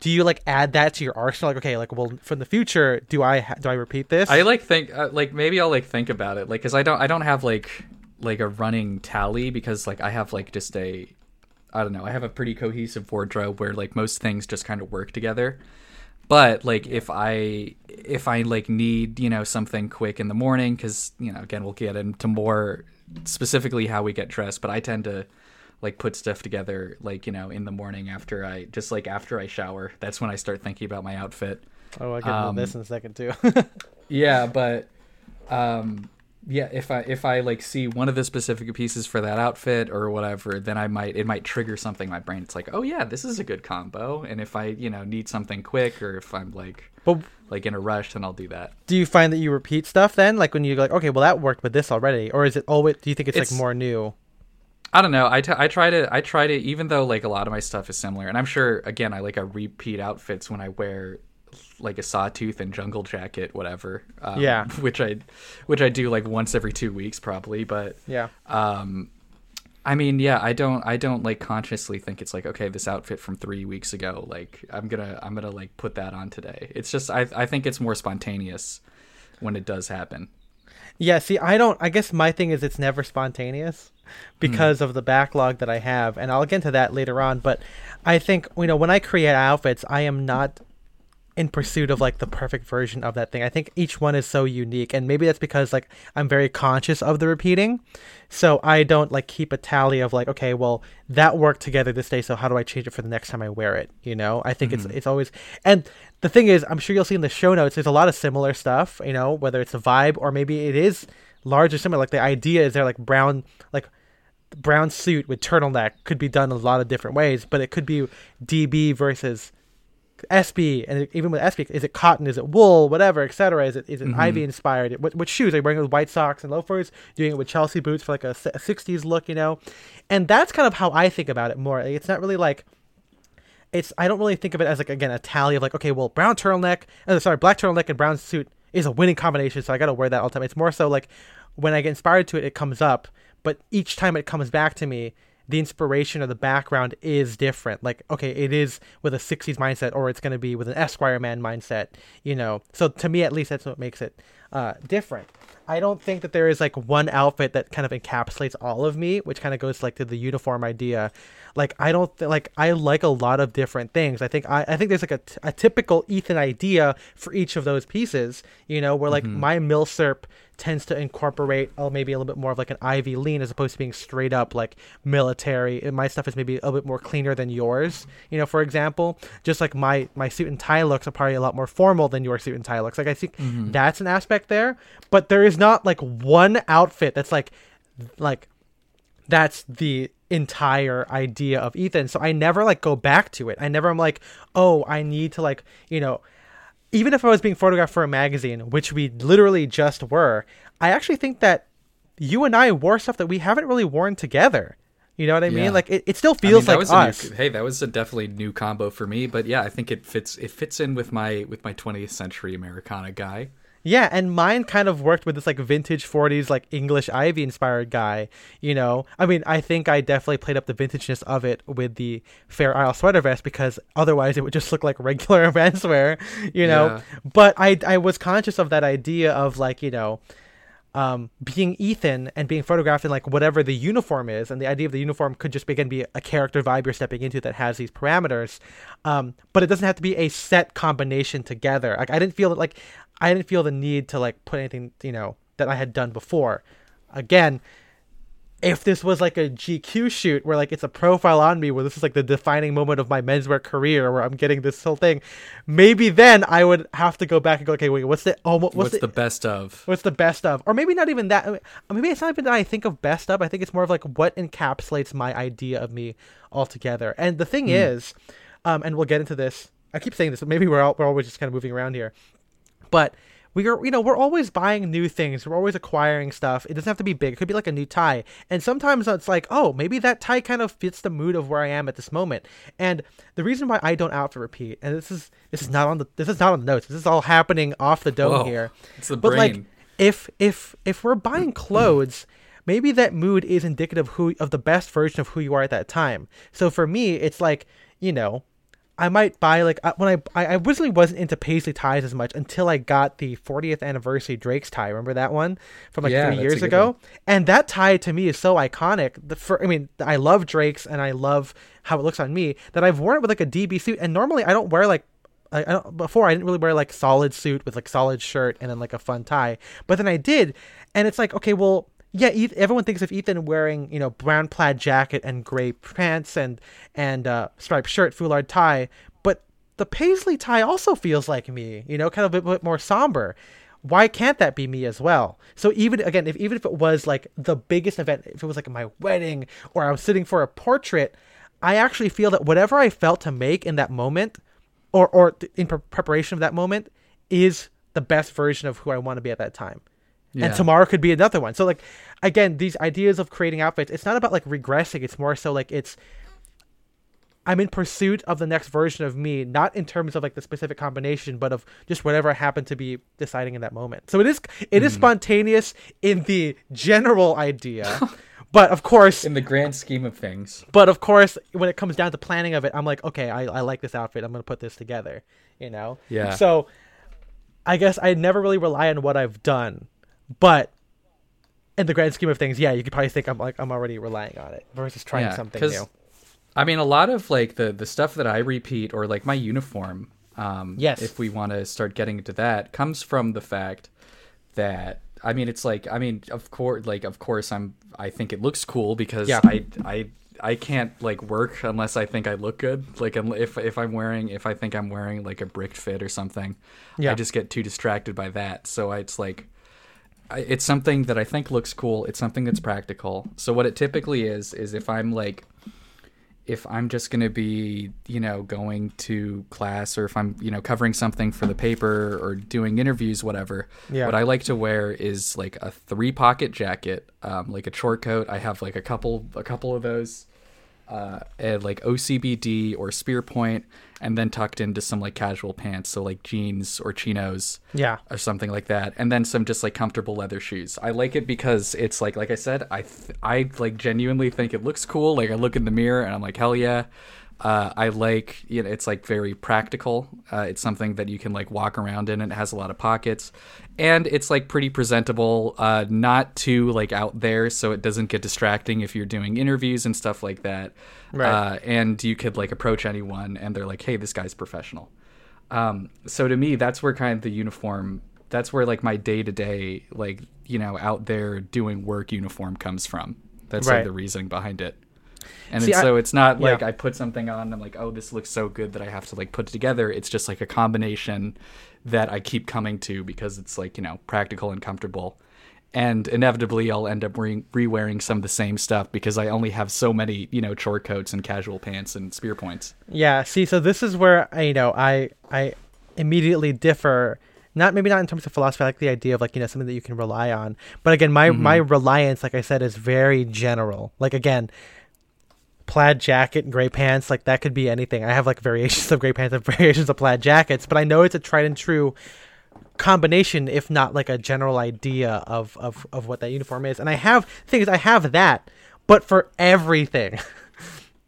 do you like add that to your arsenal? Like okay, like well from the future, do I ha- do I repeat this? I like think uh, like maybe I'll like think about it like because I don't I don't have like like a running tally because like I have like just a I don't know I have a pretty cohesive wardrobe where like most things just kind of work together. But like if I if I like need you know something quick in the morning because you know again we'll get into more specifically how we get dressed, but I tend to like put stuff together like you know in the morning after I just like after I shower. That's when I start thinking about my outfit. Oh, I get um, into this in a second too. yeah, but um, yeah, if I if I like see one of the specific pieces for that outfit or whatever, then I might it might trigger something in my brain. It's like, oh yeah, this is a good combo. And if I you know need something quick or if I'm like But like in a rush, then I'll do that. do you find that you repeat stuff then? Like when you're like, okay, well that worked with this already, or is it always? Do you think it's, It's- like more new? I don't know. I, t- I try to I try to even though like a lot of my stuff is similar, and I'm sure again I like I repeat outfits when I wear like a sawtooth and jungle jacket, whatever. Um, Yeah. Which I which I do like once every two weeks probably, but Yeah. um I mean, yeah, I don't I don't like consciously think it's like okay, this outfit from 3 weeks ago, like I'm going to I'm to like put that on today. It's just I I think it's more spontaneous when it does happen. Yeah, see, I don't. I guess my thing is it's never spontaneous because of the backlog that I have, and I'll get into that later on. But I think you know when I create outfits, I am not in pursuit of like the perfect version of that thing. I think each one is so unique, and maybe that's because like I'm very conscious of the repeating, so I don't like keep a tally of like okay, well that worked together this day, so how do I change it for the next time I wear it? You know, I think it's mm-hmm. it's always and the thing is, I'm sure you'll see in the show notes, there's a lot of similar stuff. You know, whether it's a vibe or maybe it is larger similar. Like the idea is there like brown like brown suit with turtleneck could be done a lot of different ways, but it could be DB versus SB, and even with SB, is it cotton, is it wool, whatever, etc. Is it is it Ivy inspired? What, what shoes are you wearing with white socks and loafers? Doing it with Chelsea boots for like a '60s look, you know? And that's kind of how I think about it more. It's not really like it's I don't really think of it as like again a tally of like okay well brown turtleneck uh, sorry black turtleneck and brown suit is a winning combination so I gotta wear that all the time. It's more so like when I get inspired to it it comes up, but each time it comes back to me the inspiration or the background is different. Like okay it is with a '60s mindset or it's gonna be with an Esquire man mindset, you know. So to me at least that's what makes it uh, different. I don't think that there is like one outfit that kind of encapsulates all of me, which kind of goes like to the uniform idea. Like I don't th- like I like a lot of different things. I think I, I think there's like a, t- a typical Ethan idea for each of those pieces. You know, where like mm-hmm. my milsurp tends to incorporate oh maybe a little bit more of like an Ivy lean as opposed to being straight up like military. And my stuff is maybe a little bit more cleaner than yours. You know, for example, just like my my suit and tie looks are probably a lot more formal than your suit and tie looks. Like I think mm-hmm. that's an aspect there, but there is not like one outfit that's like like that's the entire idea of Ethan. So I never like go back to it. I never am like, oh, I need to like, you know, even if I was being photographed for a magazine, which we literally just were, I actually think that you and I wore stuff that we haven't really worn together. You know what I mean? Yeah. Like it, it still I mean, feels like us. New, hey, that was a definitely new combo for me, but yeah, I think it fits. It fits in with my with my 20th century Americana guy. Yeah, and mine kind of worked with this like vintage 40s like English Ivy inspired guy, you know. I mean, I think I definitely played up the vintageness of it with the Fair Isle sweater vest because otherwise it would just look like regular menswear, you know. Yeah. But I I was conscious of that idea of like, you know, um, being Ethan and being photographed in like whatever the uniform is, and the idea of the uniform could just again be a character vibe you're stepping into that has these parameters, um, but it doesn't have to be a set combination together. Like I didn't feel that like I didn't feel the need to like put anything you know that I had done before. Again, if this was like a GQ shoot where like it's a profile on me where this is like the defining moment of my menswear career where I'm getting this whole thing, maybe then I would have to go back and go, okay, wait, what's the oh, what's, What's, the, the best of? what's the best of or maybe not even that I mean, maybe it's not even that i think of best of i think it's more of like what encapsulates my idea of me altogether and the thing is um and we'll get into this i keep saying this but maybe we're all, we're always just kind of moving around here but we are you know we're always buying new things. We're always acquiring stuff. It doesn't have to be big. It could be like a new tie. And sometimes it's like oh maybe that tie kind of fits the mood of where i am at this moment. And the reason why i don't outfit repeat and this is this is not on the this is not on the notes. This is all happening off the dome Whoa, here. It's the but like if if if we're buying clothes maybe that mood is indicative who of the best version of who you are at that time. So for me it's like you know I might buy like when I, I I originally wasn't into paisley ties as much until I got the 40th anniversary Drake's tie. Remember that one from like Yeah, three years ago? one. And that tie to me is so iconic. The for I mean I love Drake's and I love how it looks on me that I've worn it with like a DB suit. And normally I don't wear like I, I don't, before I didn't really wear like solid suit with like solid shirt and then like a fun tie, but then I did, and it's like okay, well, yeah, everyone thinks of Ethan wearing you know brown plaid jacket and gray pants and and uh, striped shirt, foulard tie, but the paisley tie also feels like me, you know, kind of a bit more somber. why can't that be me as well? So even again, if even if it was like the biggest event, if it was like my wedding or I was sitting for a portrait, I actually feel that whatever I felt to make in that moment, or or in pre- preparation of that moment, is the best version of who I want to be at that time. Yeah. And tomorrow could be another one. So like again, these ideas of creating outfits, it's not about like regressing. It's more so like it's I'm in pursuit of the next version of me, not in terms of like the specific combination, but of just whatever I happen to be deciding in that moment. So it is it is mm. spontaneous in the general idea. but of course in the grand scheme of things. but of course when it comes down to planning of it, I'm like, okay, I, I like this outfit. I'm gonna put this together. You know? Yeah. So I guess I never really rely on what I've done. But in the grand scheme of things, yeah, you could probably think I'm like I'm already relying on it versus trying Yeah, something new. I mean, a lot of like the the stuff that I repeat or like my uniform. Um, Yes. If we want to start getting into that, comes from the fact that I mean, it's like I mean, of course, like of course, I'm I think it looks cool because Yeah. I I. I can't like work unless I think I look good. Like if if I'm wearing if I think I'm wearing like a bricked fit or something, Yeah. I just get too distracted by that. So I, it's like it's something that I think looks cool. It's something that's practical. So what it typically is is if I'm like if I'm just going to be, you know, going to class or if I'm, you know, covering something for the paper or doing interviews whatever, Yeah. what I like to wear is like a three pocket jacket, um, like a short coat. I have like a couple a couple of those uh, and like OCBD or spear point, and then tucked into some like casual pants, so like jeans or chinos Yeah. or something like that, and then some just like comfortable leather shoes. I like it because it's like like I said, I th- I like genuinely think it looks cool. Like I look in the mirror and I'm like hell yeah. Uh, I like you know it's like very practical. Uh, it's something that you can like walk around in. and It has a lot of pockets, and it's like pretty presentable. Uh, not too like out there, so it doesn't get distracting if you're doing interviews and stuff like that. Right. Uh, and you could like approach anyone, and they're like, "Hey, this guy's professional." Um, so to me, that's where kind of the uniform. That's where like my day to day, like you know, out there doing work uniform comes from. That's Right. like the reasoning behind it. And See, it's, I- so it's not like yeah. I put something on and I'm like, oh, this looks so good that I have to like put it together. It's just like a combination that I keep coming to because it's like, you know, practical and comfortable. And inevitably I'll end up re- re-wearing some of the same stuff because I only have so many, you know, short coats and casual pants and spear points. Yeah, see, so this is where I, you know I I immediately differ. Not maybe not in terms of philosophy, I like the idea of like you know something that you can rely on. But again, my mm-hmm. my reliance, like I said, is very general. Like again, plaid jacket and gray pants, like that could be anything. I have like variations of gray pants and variations of plaid jackets, but I know it's a tried and true combination, if not like a general idea of of of what that uniform is. And I have things, I have that, but for everything.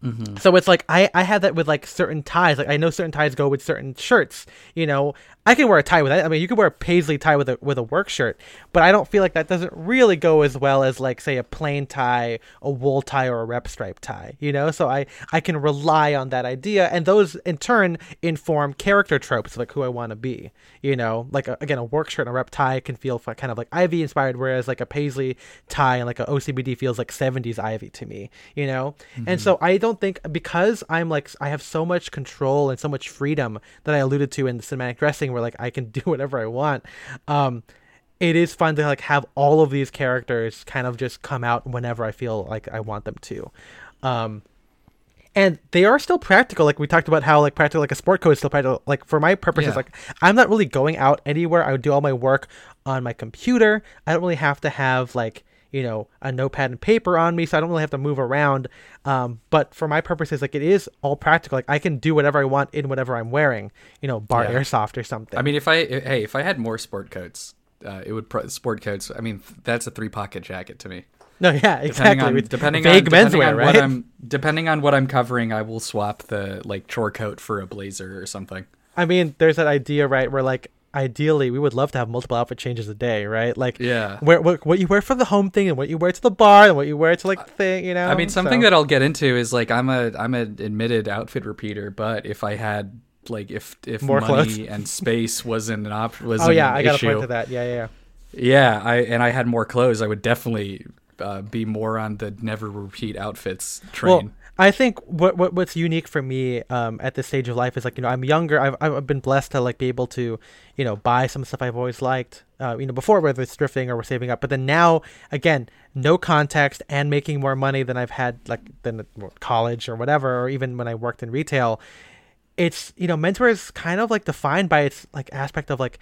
Mm-hmm. So it's like I I have that with like certain ties. Like I know certain ties go with certain shirts. You know, I can wear a tie with that. I mean, you could wear a paisley tie with a with a work shirt, but I don't feel like that doesn't really go as well as like say a plain tie, a wool tie, or a rep stripe tie. You know, so I I can rely on that idea, and those in turn inform character tropes like who I want to be. You know, like a, again, a work shirt and a rep tie can feel kind of like Ivy inspired, whereas like a paisley tie and like a OCBD feels like 70s Ivy to me. You know, and mm-hmm. so I don't think because I'm like I have so much control and so much freedom that I alluded to in the cinematic dressing, where like I can do whatever I want. Um, it is fun to like have all of these characters kind of just come out whenever I feel like I want them to. Um, and they are still practical. Like we talked about how like practical, like a sport coat is still practical. Like for my purposes, Yeah. like I'm not really going out anywhere. I would do all my work on my computer. I don't really have to have like you know a notepad and paper on me, so I don't really have to move around. Um, but for my purposes, like it is all practical. Like I can do whatever I want in whatever I'm wearing. You know, bar Yeah. airsoft or something. I mean, if I hey, if I had more sport coats, uh, it would pro- sport coats. I mean, that's a three pocket jacket to me. no, yeah, Depending exactly. on depending vague on depending menswear, on right? what I'm depending on what I'm covering, I will swap the like chore coat for a blazer or something. I mean, there's that idea, right, where like ideally we would love to have multiple outfit changes a day, right? Like, Yeah. where what, what you wear for the home thing and what you wear to the bar and what you wear to like the thing, you know. I mean, something So- that I'll get into is like I'm a I'm an admitted outfit repeater, but if I had like if if More money clothes? and space wasn't an op was Oh yeah, I got to issue, point to that. Yeah, yeah, yeah. Yeah, I and I had more clothes, I would definitely uh, be more on the never repeat outfits train. Well, I think what, what what's unique for me um, at this stage of life is like you know I'm younger. I've I've been blessed to like be able to you know buy some stuff I've always liked. Uh, you know before whether it's thrifting or we're saving up, but then now again no context and making more money than I've had like than college or whatever, or even when I worked in retail. It's you know menswear is kind of like defined by its like aspect of like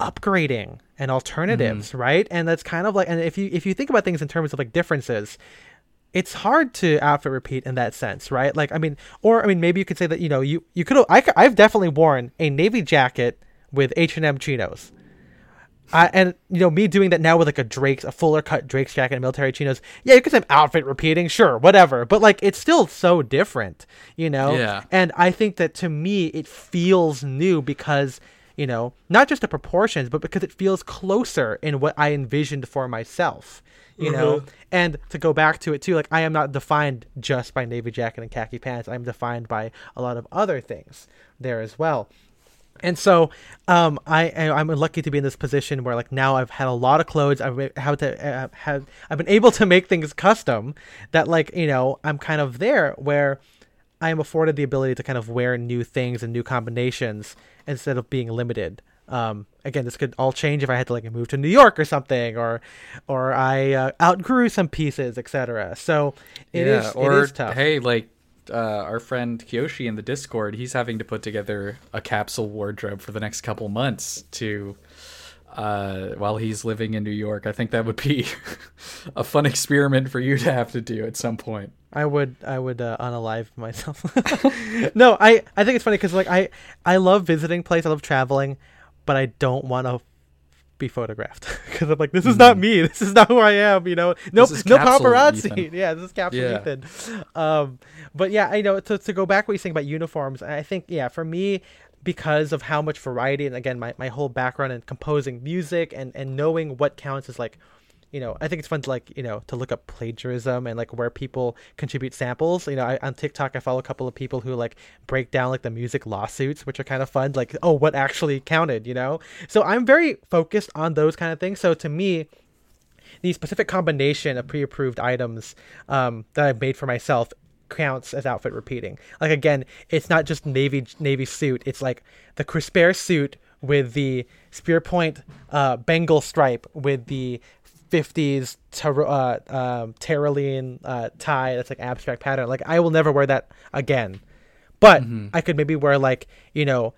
upgrading and alternatives, mm-hmm. right? And that's kind of like and if you if you think about things in terms of like differences it's hard to outfit repeat in that sense, right? Like, I mean, or I mean, maybe you could say that you know you you could I I've definitely worn a navy jacket with H and M chinos. I, and you know me doing that now with like a Drake's a fuller cut Drake's jacket and military chinos. Yeah, you could say outfit repeating, sure, whatever. But like it's still so different, you know. Yeah. And I think that to me it feels new because you know not just the proportions, but because it feels closer in what I envisioned for myself you mm-hmm. know and to go back to it too like i am not defined just by navy jacket and khaki pants i'm defined by a lot of other things there as well and so um, I I'm lucky to be in this position where like now I've had a lot of clothes. I've had to uh, have I've been able to make things custom. That like you know I'm kind of there where I am afforded the ability to kind of wear new things and new combinations instead of being limited. Um, again, this could all change if I had to like move to New York or something, or or I uh, outgrew some pieces, etc. So it yeah, is, or, it is tough. Hey, like uh, our friend Kyoshi in the Discord, he's having to put together a capsule wardrobe for the next couple months to uh, while he's living in New York. I think that would be a fun experiment for you to have to do at some point. I would I would uh, unalive myself. no, I I think it's funny because like I I love visiting places. I love traveling but I don't want to be photographed because I'm like, this is mm. not me. This is not who I am. You know, nope, no paparazzi. Ethan. Yeah, this is capsule yeah. Ethan. Um, but yeah, I know to to go back what you're saying about uniforms. I think yeah, for me, because of how much variety and again my, my whole background in composing music and and knowing what counts as like you know, I think it's fun to like, you know, to look up plagiarism and like where people contribute samples. You know, I, on TikTok, I follow a couple of people who like break down like the music lawsuits, which are kind of fun. Like, oh, what actually counted, you know? So I'm very focused on those kind of things. So to me, the specific combination of pre-approved items um, that I've made for myself counts as outfit repeating. Like again, it's not just navy navy suit. It's like the Crispaire suit with the spear point uh, Bengal stripe with the 50s ter- uh, um, Tyrolean uh, tie that's like abstract pattern. Like I will never wear that again. But mm-hmm. I could maybe wear like, you know,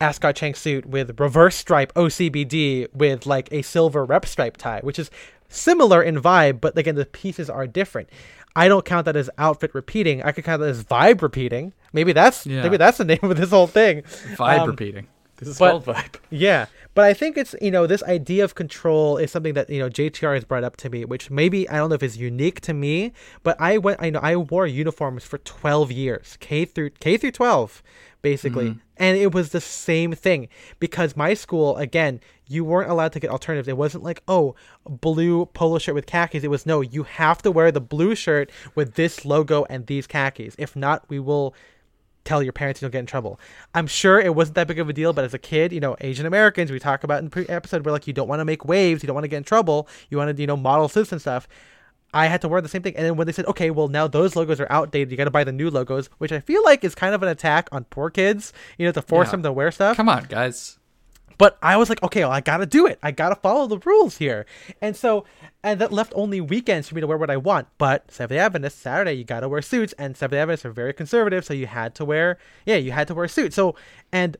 Ascot Chang suit with reverse stripe OCBD with like a silver rep stripe tie, which is similar in vibe, but again the pieces are different. I don't count that as outfit repeating. I could count that as vibe repeating. Maybe that's yeah. maybe that's the name of this whole thing. Vibe um, repeating. This is but, called vibe. Yeah, but I think it's you know this idea of control is something that you know JTR has brought up to me, which maybe I don't know if it's unique to me, but I went I know I wore uniforms for twelve years, K through K through twelve, basically, mm-hmm. and it was the same thing because my school again you weren't allowed to get alternatives. It wasn't like, oh, blue polo shirt with khakis. It was no, you have to wear the blue shirt with this logo and these khakis. If not, we will tell your parents you don't get in trouble. I'm sure it wasn't that big of a deal, but as a kid, you know, Asian Americans, we talk about in the pre episode, we're like, you don't want to make waves, you don't want to get in trouble, you want to, you know, model citizen stuff. I had to wear the same thing. And then when they said, okay, well, now those logos are outdated, you got to buy the new logos, which I feel like is kind of an attack on poor kids, you know, to force yeah. them to wear stuff. Come on, guys. But I was like, okay, well, I gotta do it. I gotta follow the rules here. And so, and that left only weekends for me to wear what I want. But Seventh Adventist Saturday, you gotta wear suits, and Seventh Adventists are very conservative, so you had to wear, yeah, you had to wear a suit. So, and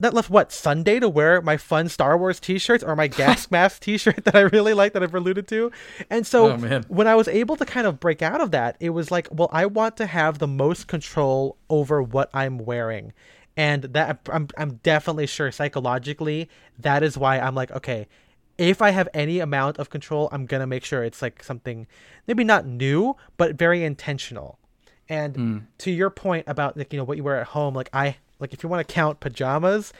that left what Sunday to wear my fun Star Wars T-shirts or my gas mask T-shirt that I really like that I've alluded to. And so oh, when I was able to kind of break out of that, it was like, well, I want to have the most control over what I'm wearing and that I'm I'm definitely sure psychologically that is why I'm like okay if I have any amount of control I'm gonna make sure it's like something maybe not new but very intentional. And mm. to your point about like you know what you wear at home like I like if you want to count pajamas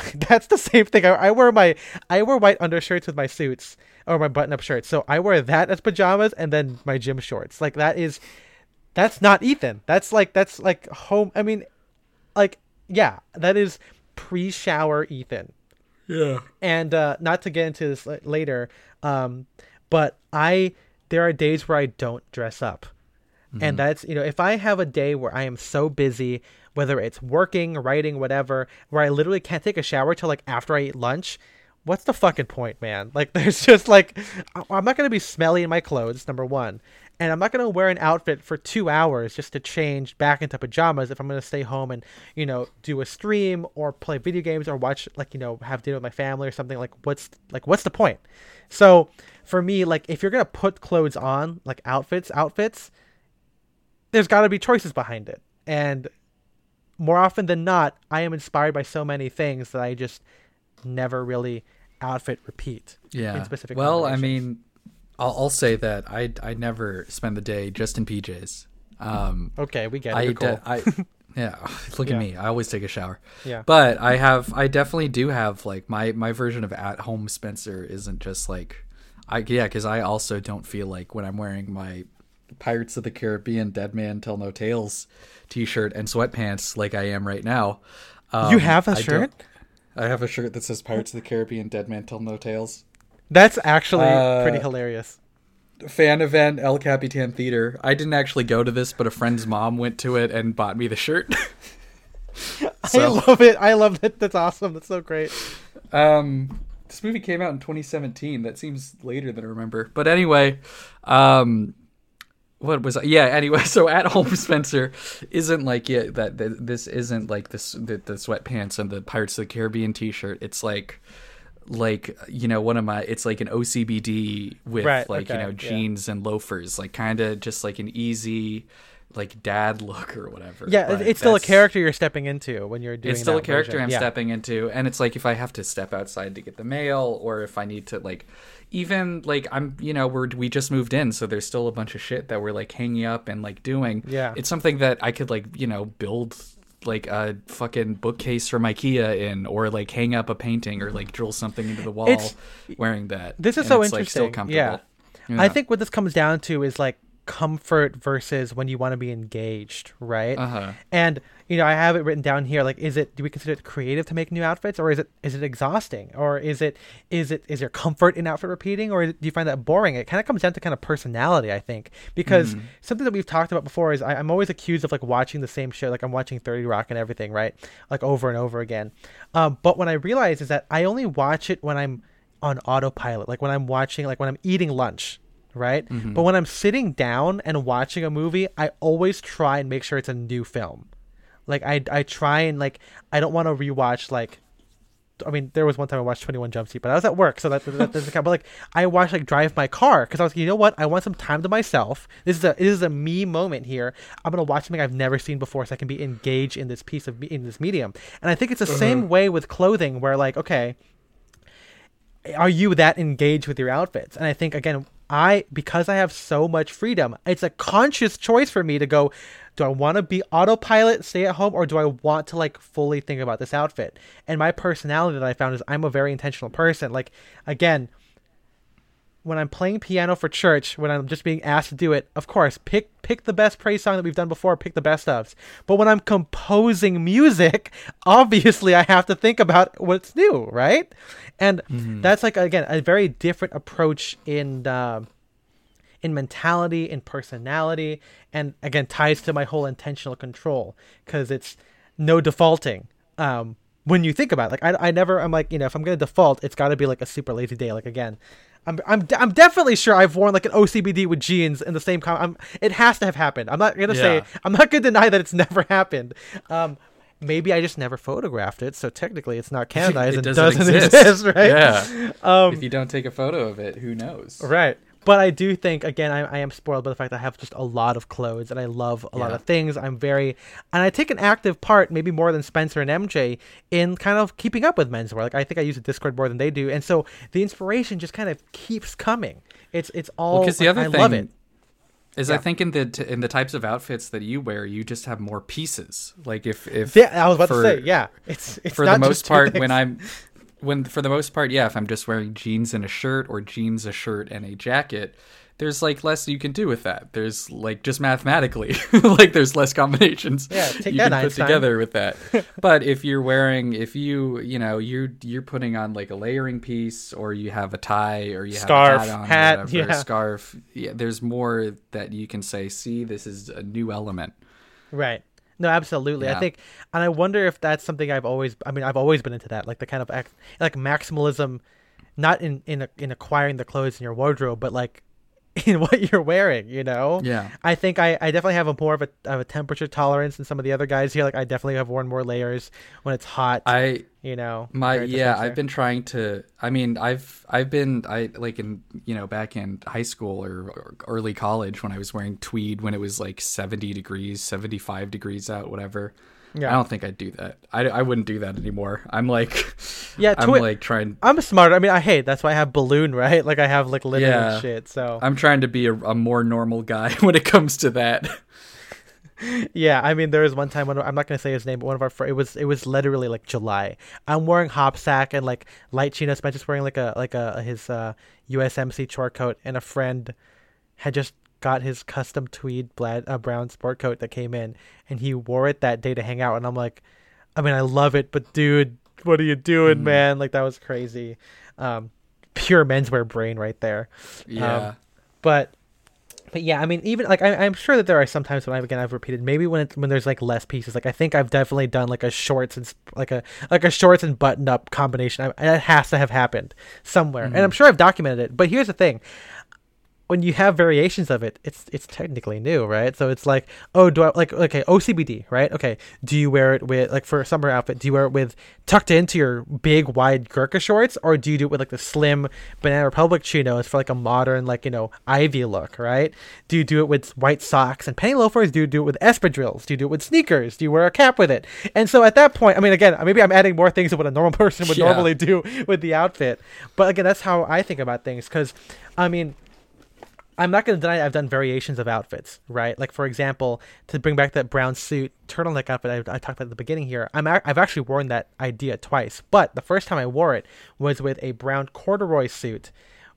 that's the same thing. I, I wear my I wear white undershirts with my suits or my button up shirts. So I wear that as pajamas and then my gym shorts. Like that is that's not Ethan. That's like that's like home I mean like yeah, that is pre-shower Ethan. Yeah. And uh, not to get into this later, um, but I there are days where I don't dress up. And that's, you know, if I have a day where I am so busy, whether it's working, writing, whatever, where I literally can't take a shower till like after I eat lunch, what's the fucking point, man? Like, there's just like, I'm not going to be smelly in my clothes, number one. And I'm not going to wear an outfit for two hours just to change back into pajamas if I'm going to stay home and, you know, do a stream or play video games or watch, like, you know, have dinner with my family or something. Like, what's, like, what's the point? So for me, like, if you're going to put clothes on, like outfits, outfits, there's got to be choices behind it. And more often than not, I am inspired by so many things that I just never really outfit repeat. Yeah. In specific well, I mean, I'll, I'll say that I I never spend the day just in PJs. Um, Okay, we get it. I, de- I yeah. Look Yeah. at me. I always take a shower. Yeah. But I have. I definitely do have like my my version of at home Spencer isn't just like I yeah because I also don't feel like when I'm wearing my Pirates of the Caribbean Dead Man Tell No Tales T-shirt and sweatpants like I am right now. Um, you have a I shirt? I have a shirt that says Pirates of the Caribbean Dead Man Tell No Tales. That's actually Uh, pretty hilarious. fan event El Capitan Theater. I didn't actually go to this, but a friend's mom went to it and bought me the shirt. I love it. I love it. That's awesome. That's so great. um, this movie came out in 2017. That seems later than I remember. But anyway, um, what was I? yeah? Anyway, so at home Spencer isn't like yeah that, that this isn't like this the, the sweatpants and the Pirates of the Caribbean T-shirt. It's like like you know one of my it's like an OCBD with Right, like you okay, know yeah. jeans and loafers like kind of just like an easy like dad look or whatever Yeah, But it's still a character you're stepping into when you're doing. it's still a character version. I'm yeah. stepping into, and it's like if I have to step outside to get the mail, or if I need to like, even like I'm, you know, we're we just moved in, so there's still a bunch of shit that we're like hanging up and like doing. Yeah. it's something that I could like, you know, build like a fucking bookcase from IKEA in, or like hang up a painting, or like drill something into the wall It's- wearing that. This is And so it's, like, still interesting. comfortable. yeah. I think what this comes down to is like comfort versus when you want to be engaged, right? Uh-huh. And you know, I have it written down here. Like, is it? Do we consider it creative to make new outfits, or is it? Is it exhausting, or is it? Is it? Is there comfort in outfit repeating, or do you find that boring? It kind of comes down to kind of personality, I think, because something that we've talked about before is I, I'm always accused of like watching the same show, like I'm watching Thirty Rock and everything, right? Like over and over again. Um, but what I realize is that I only watch it when I'm on autopilot, like when I'm watching, like when I'm eating lunch, right? Mm-hmm. But when I'm sitting down and watching a movie, I always try and make sure it's a new film. Like I I try and like I don't want to rewatch like I mean there was one time I watched 21 Jump Street, but I was at work, so that, that doesn't count. But like I watched like Drive My Car because I was like, you know what? I want some time to myself. This is a this is a me moment here. I'm gonna watch something I've never seen before, so I can be engaged in this piece of me- in this medium. And I think it's the mm-hmm. same way with clothing, where like okay, are you that engaged with your outfits? And I think again, I because I have so much freedom, it's a conscious choice for me to go, do I want to be autopilot, stay at home, or do I want to like fully think about this outfit? And my personality that I found is I'm a very intentional person. Like again, when I'm playing piano for church, when I'm just being asked to do it, of course, pick pick the best praise song that we've done before, pick the best ofs. But when I'm composing music, obviously I have to think about what's new, right? And that's like again a very different approach in uh, in mentality, in personality, and again ties to my whole intentional control because it's no defaulting. Um, when you think about it, like I, I never, I'm like, you know, if I'm gonna default, it's got to be like a super lazy day. Like again, I'm, I'm, I'm definitely sure I've worn like an OCBD with jeans in the same. Com- I'm, it has to have happened. I'm not gonna say, I'm not gonna deny that it's never happened. Um, maybe I just never photographed it, so technically it's not canonized It and doesn't doesn't, exist. exist. right? Yeah. Um, if you don't take a photo of it, who knows? Right. But I do think again I, I am spoiled by the fact that I have just a lot of clothes and I love a lot of things. I'm very and I take an active part, maybe more than Spencer and MJ, in kind of keeping up with menswear. Like I think I use a Discord more than they do, and so the inspiration just kind of keeps coming. It's it's all because the other I thing love it. is Yeah. I think in the t- in the types of outfits that you wear, you just have more pieces. Like if if Yeah, I was about for- to say yeah. It's it's for not the most part when I'm when for the most part, yeah, if I'm just wearing jeans and a shirt or jeans, a shirt and a jacket, there's like less you can do with that. There's like just mathematically, like there's less combinations Yeah, take you that, can put Einstein. together with that. but if you're wearing, if you you know you're you're putting on like a layering piece, or you have a tie, or you Scarf, have a hat on, hat, whatever, yeah. scarf. Yeah, there's more that you can say. See, this is a new element. Right. No, absolutely. I think, and I wonder if that's something I've always. I mean, I've always been into that, like the kind of like maximalism, not in in in acquiring the clothes in your wardrobe, but like in what you're wearing. You know. Yeah. I think I, I definitely have a more of a, of a temperature tolerance than some of the other guys here. Like I definitely have worn more layers when it's hot. I you know. My yeah. I've been trying to. I mean, I've I've been I like in you know back in high school or, or early college when I was wearing tweed when it was like seventy degrees, seventy five degrees out, whatever. Yeah. I don't think I'd do that. I, I wouldn't do that anymore. I'm like, Yeah, I'm twi- like trying. I'm a smart. I mean, I hate. That's why I have balloon, right? Like I have like linen Yeah. shit. So I'm trying to be a, a more normal guy when it comes to that. Yeah, I mean, there was one time when I'm not gonna say his name, but one of our fr- it was it was literally like July. I'm wearing hop sack and like light chinos. Spencer's wearing like a like a his uh, USMC short coat, and a friend had just got his custom tweed black, uh, brown sport coat that came in, and he wore it that day to hang out. And I'm like, I mean, I love it, but dude, what are you doing, Mm. man? Like that was crazy. Um, pure menswear brain right there. Yeah, but but yeah i mean even like I, i'm sure that there are some times when i've again i've repeated maybe when it's when there's like less pieces like i think i've definitely done like a shorts and like a like a shorts and button up combination I, that has to have happened somewhere and i'm sure i've documented it but here's the thing when you have variations of it, it's it's technically new, right? So it's like, oh, do I like okay, OCBD, right? Okay, do you wear it with like for a summer outfit? Do you wear it with tucked into your big wide Gurkha shorts, or do you do it with like the slim Banana Republic chinos for like a modern like you know Ivy look, right? Do you do it with white socks and penny loafers? Do you do it with espadrilles? Do you do it with sneakers? Do you wear a cap with it? And so at that point, I mean, again, maybe I'm adding more things than what a normal person would Yeah. normally do with the outfit, but again, that's how I think about things because, I mean. I'm not going to deny I've done variations of outfits, right? Like for example, to bring back that brown suit turtleneck outfit I, I talked about at the beginning here. I'm a- I've actually worn that idea twice, but the first time I wore it was with a brown corduroy suit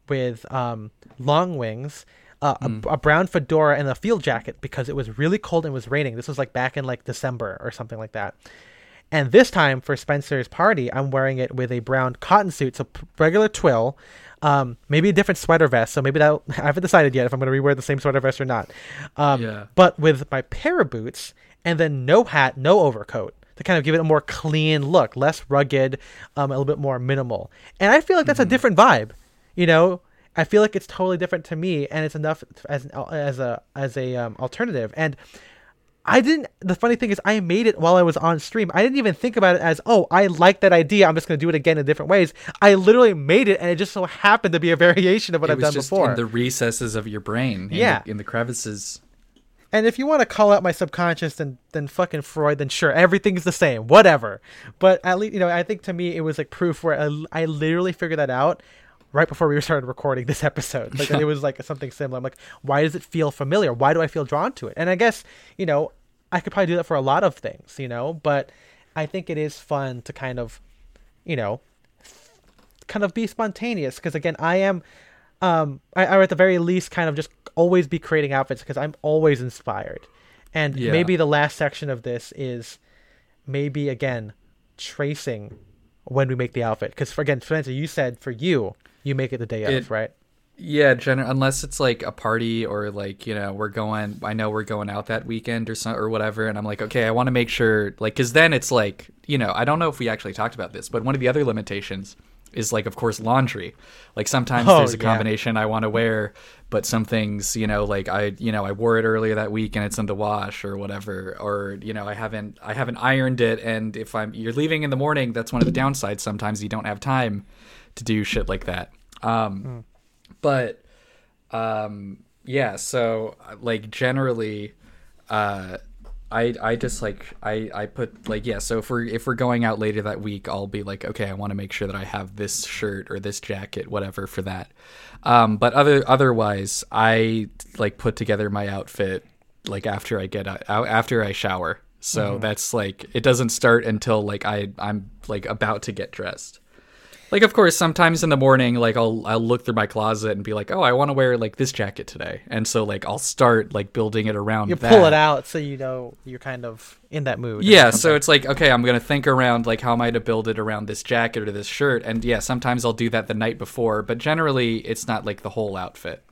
with um, long wings, uh, a, a brown fedora, and a field jacket because it was really cold and was raining. This was like back in like December or something like that. And this time for Spencer's party, I'm wearing it with a brown cotton suit, so p- regular twill, um, maybe a different sweater vest. So maybe that I haven't decided yet if I'm going to rewear the same sweater vest or not. Um, Yeah. But with my pair of boots and then no hat, no overcoat to kind of give it a more clean look, less rugged, um, a little bit more minimal. And I feel like that's a different vibe. You know, I feel like it's totally different to me, and it's enough as an, as a as a um, alternative. And I didn't. The funny thing is, I made it while I was on stream. I didn't even think about it as, oh, I like that idea. I'm just going to do it again in different ways. I literally made it, and it just so happened to be a variation of what it I've done just before. in the recesses of your brain. in Yeah. the, in the crevices. And if you want to call out my subconscious, then then fucking Freud, then sure, everything's the same, whatever. But at least you know, I think to me it was like proof where I, I literally figured that out right before we started recording this episode. Like it was like something similar. I'm like, why does it feel familiar? Why do I feel drawn to it? And I guess you know, I could probably do that for a lot of things, you know. But I think it is fun to kind of, you know, kind of be spontaneous because again i am um I, or at the very least kind of just always be creating outfits because i'm always inspired and Yeah. maybe the last section of this is maybe again tracing when we make the outfit because again spencer you said for you you make it the day of right Yeah, gener- unless it's like a party or like you know we're going. I know we're going out that weekend or some or whatever, and I'm like, okay, I want to make sure like because then it's like you know I don't know if we actually talked about this, but one of the other limitations is like of course laundry. Like sometimes Oh, there's a yeah. combination I want to wear, but some things you know like I you know I wore it earlier that week and it's in the wash or whatever, or you know I haven't I haven't ironed it, and if I'm you're leaving in the morning, that's one of the downsides. Sometimes you don't have time to do shit like that. Um, but um yeah so like generally uh i i just like i i put like yeah so if we're if we're going out later that week i'll be like okay i want to make sure that i have this shirt or this jacket whatever for that. Um but other otherwise i like put together my outfit like after i get out after i shower. So that's like it doesn't start until like i i'm like about to get dressed like of course sometimes in the morning like I'll I'll look through my closet and be like, "Oh, I want to wear like this jacket today." And so like I'll start like building it around You that. pull it out so you know you're kind of in that mood. Yeah, so it's like, okay, I'm to think around like how am I to build it around this jacket or this shirt. And yeah, sometimes I'll do that the night before, but generally it's not like the whole outfit.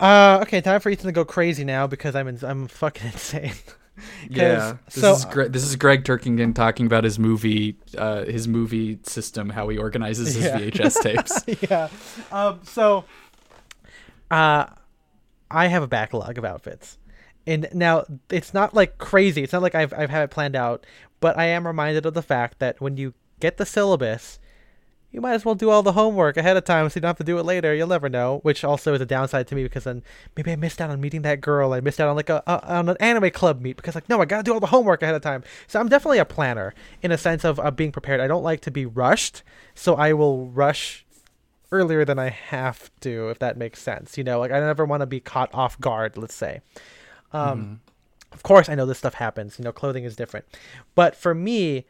Uh, okay, time for Ethan to go crazy now because I'm in, I'm fucking insane. Yeah. This so is Gre- this is Gregg Turkington talking about his movie uh his movie system, how he organizes his Yeah. VHS tapes. yeah. Um, so, uh, I have a backlog of outfits, and now it's not like crazy. It's not like I've I've had it planned out, but I am reminded of the fact that when you get the syllabus, you might as well do all the homework ahead of time so you don't have to do it later. You'll never know. Which also is a downside to me because then maybe I missed out on meeting that girl. I missed out on like a, a on an anime club meet because like no, I gotta do all the homework ahead of time. So I'm definitely a planner in a sense of uh, being prepared. I don't like to be rushed, so I will rush earlier than I have to, if that makes sense. You know, like I never want to be caught off guard. Let's say. Um, Of course, I know this stuff happens. You know, clothing is different, but for me,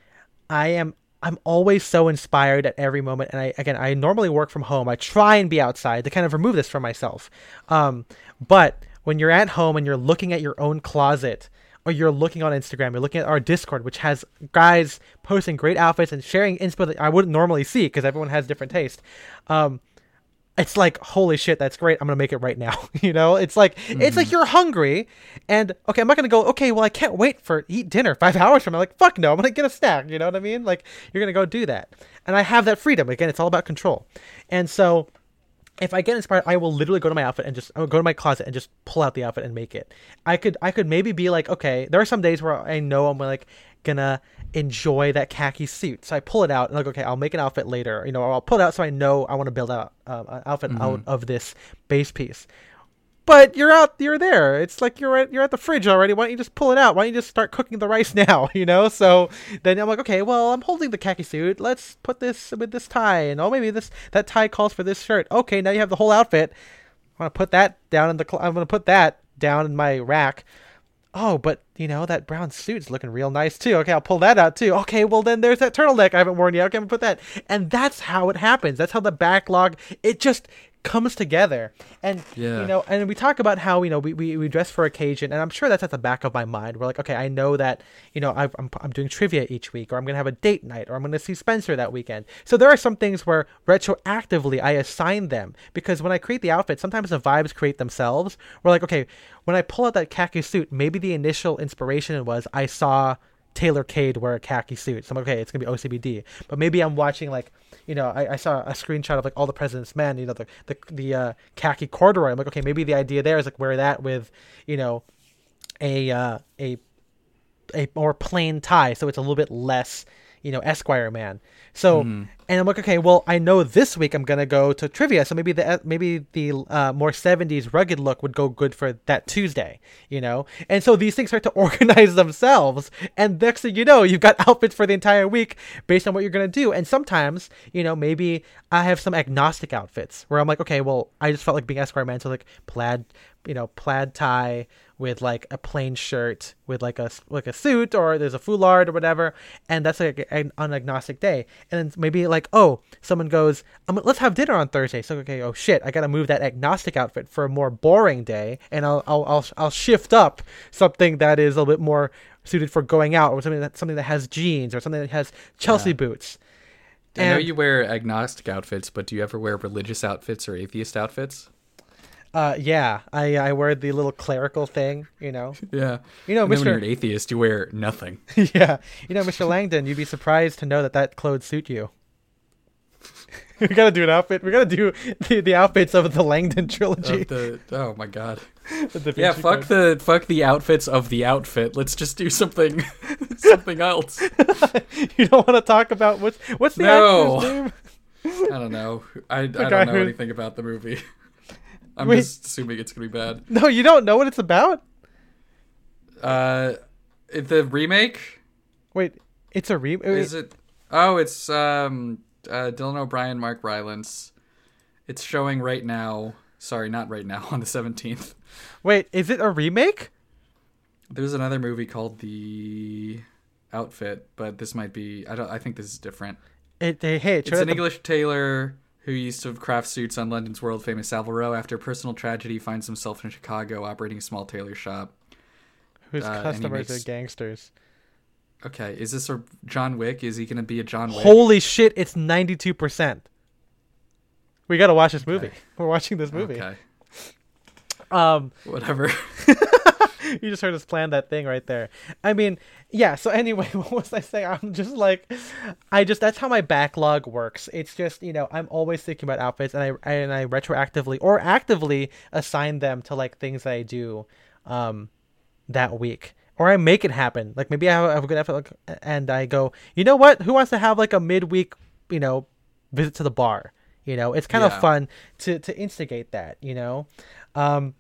I am I'm always so inspired at every moment. And I again, I normally work from home. I try and be outside to kind of remove this from myself. Um, but when you're at home and you're looking at your own closet, or you're looking on Instagram, you're looking at our Discord, which has guys posting great outfits and sharing inspo that I wouldn't normally see because everyone has different taste. Um, it's like holy shit that's great i'm gonna make it right now. You know? It's like it's like mm. you're hungry and okay i'm not gonna go okay well i can't wait for eat dinner five hours from now. Like fuck no i'm gonna get a snack you know what i mean? Like you're gonna go do that. And i have that freedom. Again it's all about control. And so if I get inspired, I will literally go to my outfit and just go to my closet and just pull out the outfit and make it. I could I could maybe be like, okay, there are some days where I know I'm like gonna enjoy that khaki suit, so I pull it out and like, okay, I'll make an outfit later. You know, I'll pull it out so I know I want to build out um, an outfit out of this base piece. But you're out, you're there. It's like you're at, you're at the fridge already. Why don't you just pull it out? Why don't you just start cooking the rice now? You know. So then I'm like, okay, well, I'm holding the khaki suit. Let's put this with this tie, and oh, maybe this that tie calls for this shirt. Okay, now you have the whole outfit. I'm gonna put that down in the. Cl- I'm gonna put that down in my rack. Oh, but you know that brown suit's looking real nice too. Okay, I'll pull that out too. Okay, well then there's that turtleneck I haven't worn yet. Okay, I'm gonna put that. And that's how it happens. That's how the backlog. It just comes together. And Yeah. you know, and we talk about how you know we, we, we dress for occasion, and I'm sure that's at the back of my mind. We're like, okay, I know that you know I've, I'm I'm doing trivia each week, or I'm gonna have a date night, or I'm gonna see Spencer that weekend. So there are some things where retroactively I assign them because when I create the outfit, sometimes the vibes create themselves. We're like, okay, when I pull out that khaki suit, maybe the initial inspiration was I saw Taylor Cade wear a khaki suit. So I'm like, okay, it's gonna be OCBD. But maybe I'm watching like, you know, I, I saw a screenshot of like all the President's Men, you know, the the the uh, khaki corduroy. I'm like, okay, maybe the idea there is like wear that with, you know, a uh, a a more plain tie, so it's a little bit less, you know, Esquire man. So, and I'm like, okay, well, I know this week I'm gonna go to trivia, so maybe the maybe the uh, more '70s rugged look would go good for that Tuesday, you know. And so these things start to organize themselves, and next thing you know, you've got outfits for the entire week based on what you're gonna do. And sometimes, you know, maybe I have some agnostic outfits where I'm like, okay, well, I just felt like being Esquire man, so like plaid, you know, plaid tie with like a plain shirt with like a like a suit or there's a foulard or whatever and that's like an, an agnostic day. And then maybe like oh someone goes um, let's have dinner on thursday. So okay oh shit i gotta move that agnostic outfit for a more boring day and i'll i'll i'll, I'll shift up something that is a little bit more suited for going out or something that something that has jeans or something that has chelsea boots. I know you wear agnostic outfits, but do you ever wear religious outfits or atheist outfits? Uh yeah i i wear the little clerical thing you know Yeah. You know, And then when Mr. you're an atheist, you wear nothing. yeah. You know, Mr. Langdon, you'd be surprised to know that that clothes suit you. we gotta do an outfit. We gotta do the, the outfits of the Langdon trilogy. The, oh my god. Yeah, fuck Code. the fuck the outfits of the outfit. Let's just do something something else. you don't want to talk about what's what's the No. actor's name? I don't know. I, I don't know who- anything about the movie. I'm Wait. just assuming it's gonna be bad. No, you don't know what it's about. Uh, the remake Wait, it's a remake. is it? Oh, it's um uh, Dylan O'Brien, Mark Rylance. It's showing right now. Sorry, not right now. On the seventeenth. Wait, is it a remake? There's another movie called The Outfit, but this might be. I don't. I think this is different. It, hey, hey, it It's an English tailor who used to craft suits on London's world famous Savile Row. After a personal tragedy, finds himself in Chicago operating a small tailor shop. whose uh, customers makes- are gangsters. Okay, is this a John Wick? Is he going to be a John Wick? Holy shit! It's ninety two percent. We gotta watch this movie. Okay. We're watching this movie. Okay, Um, whatever. you just heard us plan that thing right there. I mean, yeah. So anyway, what was I saying? I'm just like, I just that's how my backlog works. It's just you know I'm always thinking about outfits, and I and I retroactively or actively assign them to like things that I do, um, that week. Or I make it happen. Like maybe I have, I have a good effort, like, and I go, you know what? Who wants to have like a midweek, you know, visit to the bar? You know, it's kind of fun to to instigate that. You know, um,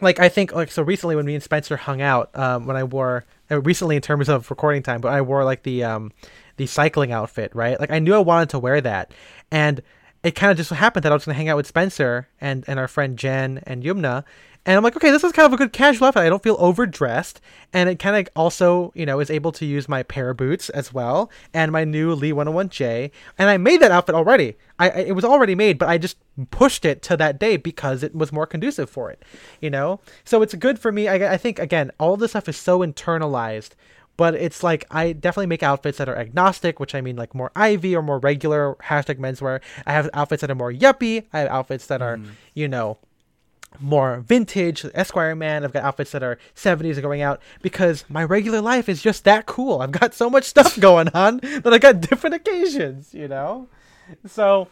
like I think like so recently when me and Spencer hung out, um, when I wore uh, recently in terms of recording time, but I wore like the um the cycling outfit, right? Like I knew I wanted to wear that, and it kind of just happened that I was gonna hang out with Spencer and and our friend Jen and Yumna. And I'm like, okay, this is kind of a good casual outfit. I don't feel overdressed, and it kind of also, you know, is able to use my pair of boots as well, and my new Lee 101J. And I made that outfit already. I, I it was already made, but I just pushed it to that day because it was more conducive for it, you know. So it's good for me. I, I think again, all this stuff is so internalized, but it's like I definitely make outfits that are agnostic, which I mean like more Ivy or more regular hashtag menswear. I have outfits that are more yuppie. I have outfits that are, mm. you know, more vintage Esquire man. I've got outfits that are 70s and going out because my regular life is just that cool. I've got so much stuff going on that I got different occasions, you know? So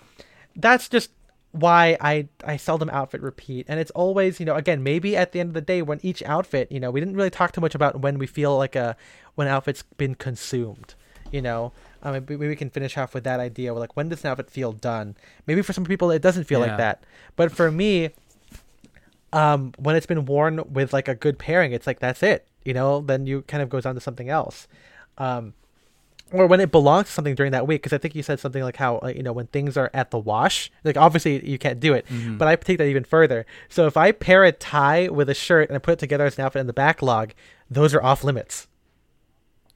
that's just why I I seldom outfit repeat. And it's always, you know, again, maybe at the end of the day when each outfit, you know, we didn't really talk too much about when we feel like a when outfit's been consumed, you know. Um, maybe maybe we can finish off with that idea. Like, when does an outfit feel done? Maybe for some people it doesn't feel Yeah. like that, but for me, um, when it's been worn with like a good pairing, it's like that's it. You know, then you kind of goes on to something else. Um, or when it belongs to something during that week, because I think you said something like how like, you know when things are at the wash, like obviously you can't do it, mm-hmm. but I take that even further. So if I pair a tie with a shirt and I put it together as an outfit in the backlog, those are off limits.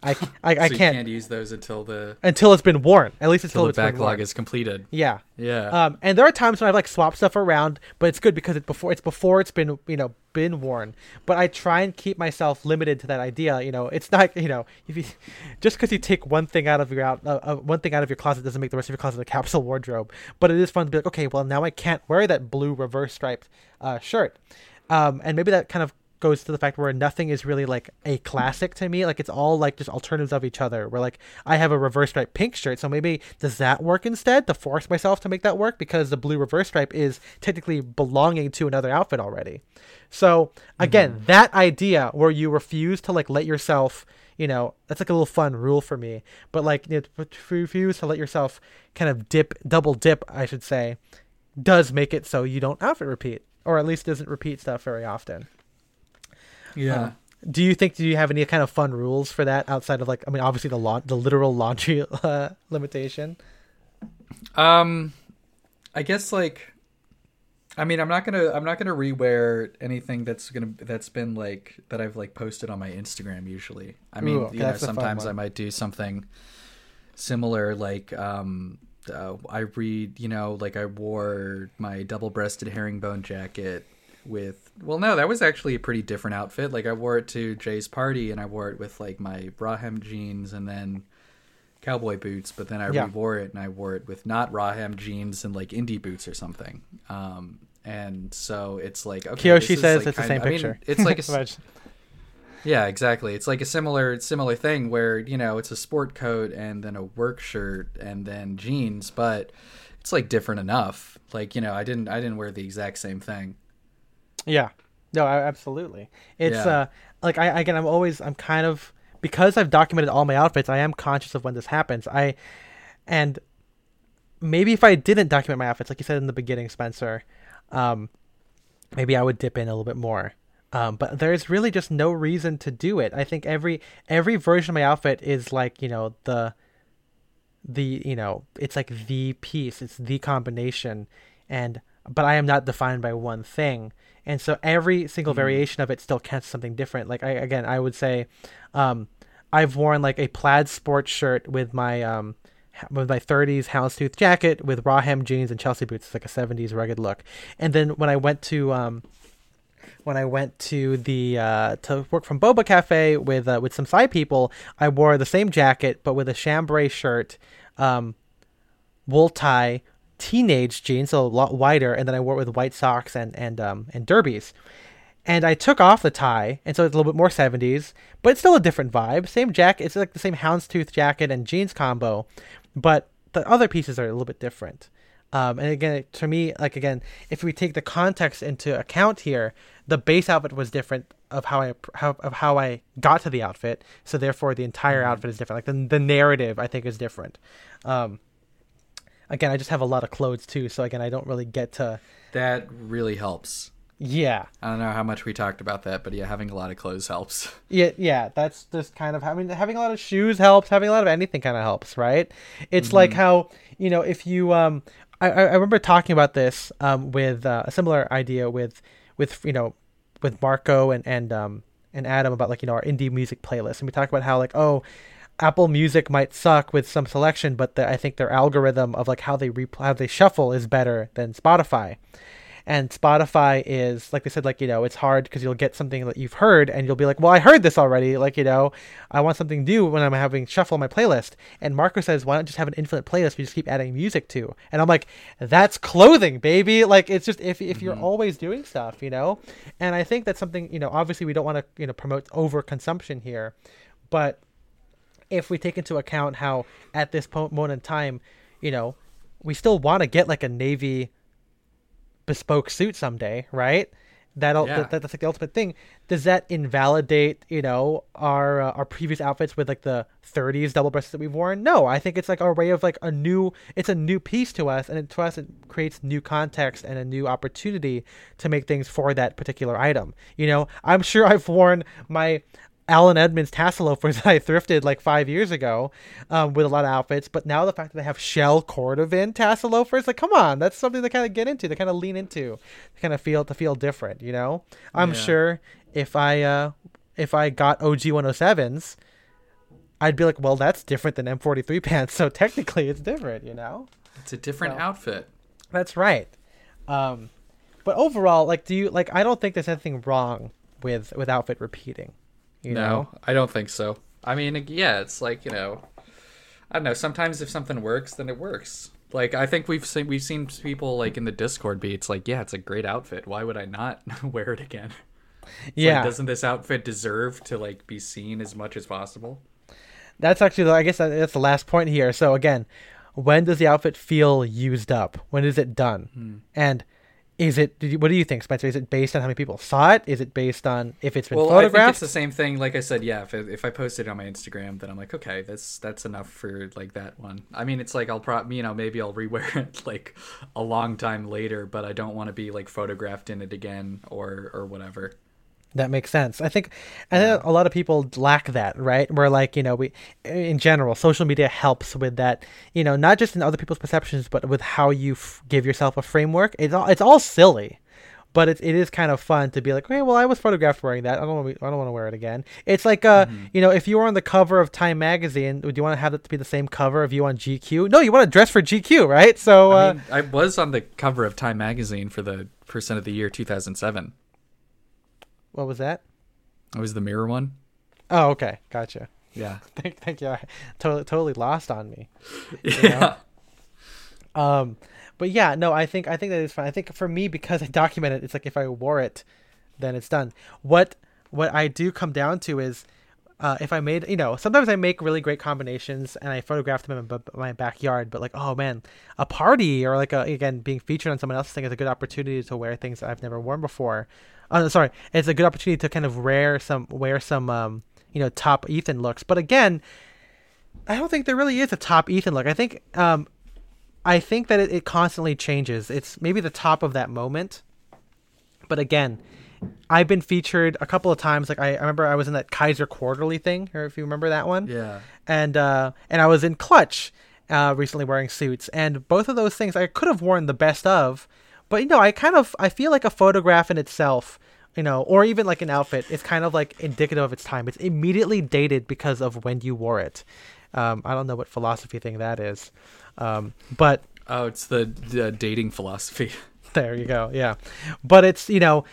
I I, I so you can't, can't use those until the until it's been worn. At least until until the backlog is completed. Yeah. Yeah. Um, and there are times when I've like swapped stuff around, but it's good because it's before it's before it's been you know been worn. But I try and keep myself limited to that idea. You know, it's not you know if you just because you take one thing out of your out uh, uh, one thing out of your closet doesn't make the rest of your closet a capsule wardrobe. But it is fun to be like, okay, well now I can't wear that blue reverse striped uh, shirt, um, and maybe that kind of goes to the fact where nothing is really like a classic to me. Like it's all like just alternatives of each other where like i have a reverse stripe pink shirt so maybe does that work instead to force myself to make that work? Because the blue reverse stripe is technically belonging to another outfit already. So again mm-hmm. that idea where you refuse to like let yourself you know that's like a little fun rule for me. But like you know, to refuse to let yourself kind of dip double dip i should say does make it so you don't outfit repeat or at least doesn't repeat stuff very often yeah. um, do you think do you have any kind of fun rules for that outside of like I mean obviously the la- the literal laundry uh, limitation? Um, I guess like, I mean, I'm not gonna I'm not gonna rewear anything that's gonna that's been like that I've like posted on my Instagram usually. I mean, Ooh, you know, that's a fun sometimes I might do something similar like um. Uh, I read, you know, like I wore my double-breasted herringbone jacket with. Well, no, that was actually a pretty different outfit. Like I wore it to Jay's party, and I wore it with like my raw hem jeans, and then cowboy boots, but then I Yeah. rewore it and I wore it with not raw hem jeans and like indie boots or something. Um, and so it's like okay, this Kiyoshi is, says like, it's the same of- I mean, picture. it's like a, yeah, exactly. It's like a similar similar thing where you know it's a sport coat and then a work shirt and then jeans, but it's like different enough. Like you know, I didn't I didn't wear the exact same thing. Yeah, no, I, absolutely. It's Yeah. uh like I again I'm always I'm kind of because I've documented all my outfits. I am conscious of when this happens. I and maybe if I didn't document my outfits, like you said in the beginning, Spencer, um, maybe I would dip in a little bit more. Um, but there's really just no reason to do it. I think every every version of my outfit is like you know the the you know it's like the piece, it's the combination, and but I am not defined by one thing, and so every single variation of it still counts something different. Like I again, I would say, um, I've worn like a plaid sports shirt with my um with my 30s houndstooth jacket with raw hem jeans and Chelsea boots. It's like a 70s rugged look. And then when I went to um, when I went to the uh, to work from Boba Cafe with uh, with some side people, I wore the same jacket but with a chambray shirt, um, wool tie, teenage jeans, so a lot wider, and then I wore it with white socks and and um, and derbies. And I took off the tie, and so it's a little bit more 70s, but it's still a different vibe. Same jacket, it's like the same houndstooth jacket and jeans combo, but the other pieces are a little bit different. Um, and again, to me, like again, if we take the context into account here, the base outfit was different of how I how, of how I got to the outfit. So therefore, the entire Mm-hmm. outfit is different. Like the the narrative, I think, is different. Um, again, I just have a lot of clothes too, so again, I don't really get to. That really helps. Yeah, I don't know how much we talked about that, but yeah, having a lot of clothes helps. yeah, yeah. That's just kind of. I mean, having a lot of shoes helps. Having a lot of anything kind of helps, right? It's like how you know if you um. I, I I remember talking about this um with uh, a similar idea with with you know with Marco and and um and Adam about like you know our indie music playlist and we talk about how like oh Apple Music might suck with some selection but the, I think their algorithm of like how they re- how they shuffle is better than Spotify. And Spotify is like they said like you know it's hard because you'll get something that you've heard and you'll be like well I heard this already like you know I want something new when I'm having shuffle my playlist. And Marco says why not just have an infinite playlist we just keep adding music to? And I'm like that's clothing baby. Like it's just if if you're mm-hmm. always doing stuff you know? And I think that's something you know obviously we don't want to you know promote over consumption here but if we take into account how at this moment in time you know we still want to get like a navy bespoke suit someday, right? That'll Yeah. that, that's like the ultimate thing. Does that invalidate you know our uh, our previous outfits with like the 30s double breasted that we've worn? No, I think it's like our way of like a new. It's a new piece to us, and it, to us it creates new context and a new opportunity to make things for that particular item. You know, I'm sure I've worn my Allen Edmonds tassel loafers that I thrifted like five years ago um, with a lot of outfits. But now the fact that they have shell cordovan tassel loafers, like, come on, that's something to kind of get into, to kind of lean into, to kind of feel to feel different. You know, I'm Yeah. sure if I uh, if I got OG 107s, I'd be like, well, that's different than M43 pants, so technically it's different. You know. It's a different Well, outfit. That's right. Um, but overall, like, do you like? I don't think there's anything wrong with with outfit repeating. You no, know. I don't think so. I mean, yeah, it's like you know, I don't know. Sometimes if something works, then it works. Like I think we've seen we've seen people like in the Discord be. It's like, yeah, it's a great outfit. Why would I not wear it again? It's Yeah. Like, doesn't this outfit deserve to like be seen as much as possible? That's actually, the- I guess that's the last point here. So again, when does the outfit feel used up? When is it done? Hmm. And is it? You, what do you think, Spencer? Is it based on how many people saw it? Is it based on if it's been Well, I think it's the same thing. Like I said, yeah. If if I posted it on my Instagram, then I'm like, okay, that's that's enough for like that one. I mean, it's like I'll probably you know maybe I'll rewear it like a long time later, but I don't want to be like photographed in it again or or whatever. That makes sense. I think, I think a lot of people lack that, right? Where like you know we, in general, social media helps with that. You know, not just in other people's perceptions, but with how you f- give yourself a framework. It's all it's all silly, but it, it is kind of fun to be like, hey, well, I was photographed wearing that. I don't want I don't want to wear it again. It's like uh, you know, if you were on the cover of Time magazine, would you want to have it to be the same cover of you on GQ? No, you want to dress for GQ, right? So uh, I mean, I was on the cover of Time magazine for the percent of the year 2007. What was that? It was the mirror one. Oh, okay, gotcha. Yeah. Thank, thank you. Totally, totally lost on me. Yeah. Um, but yeah, no, I think I think that is fine. I think for me because I document it, it's like if I wore it, then it's done. What what I do come down to is uh, if I made you know sometimes I make really great combinations and I photograph them in my, my backyard, but like oh man, a party or like a, again being featured on someone else's thing is a good opportunity to wear things that I've never worn before. Uh, sorry, it's a good opportunity to kind of wear some wear some um, you know top Ethan looks. But again, I don't think there really is a top Ethan look. I think um, I think that it, it constantly changes. It's maybe the top of that moment. But again, I've been featured a couple of times. Like I, I remember I was in that Kaiser Quarterly thing, or if you remember that one. Yeah. And uh, and I was in Clutch uh, recently wearing suits, and both of those things I could have worn the best of, but you know I kind of I feel like a photograph in itself. You know, or even like an outfit, it's kind of like indicative of its time. It's immediately dated because of when you wore it. Um, I don't know what philosophy thing that is, um, but Oh, it's the, the dating philosophy. there you go. Yeah, but it's you know,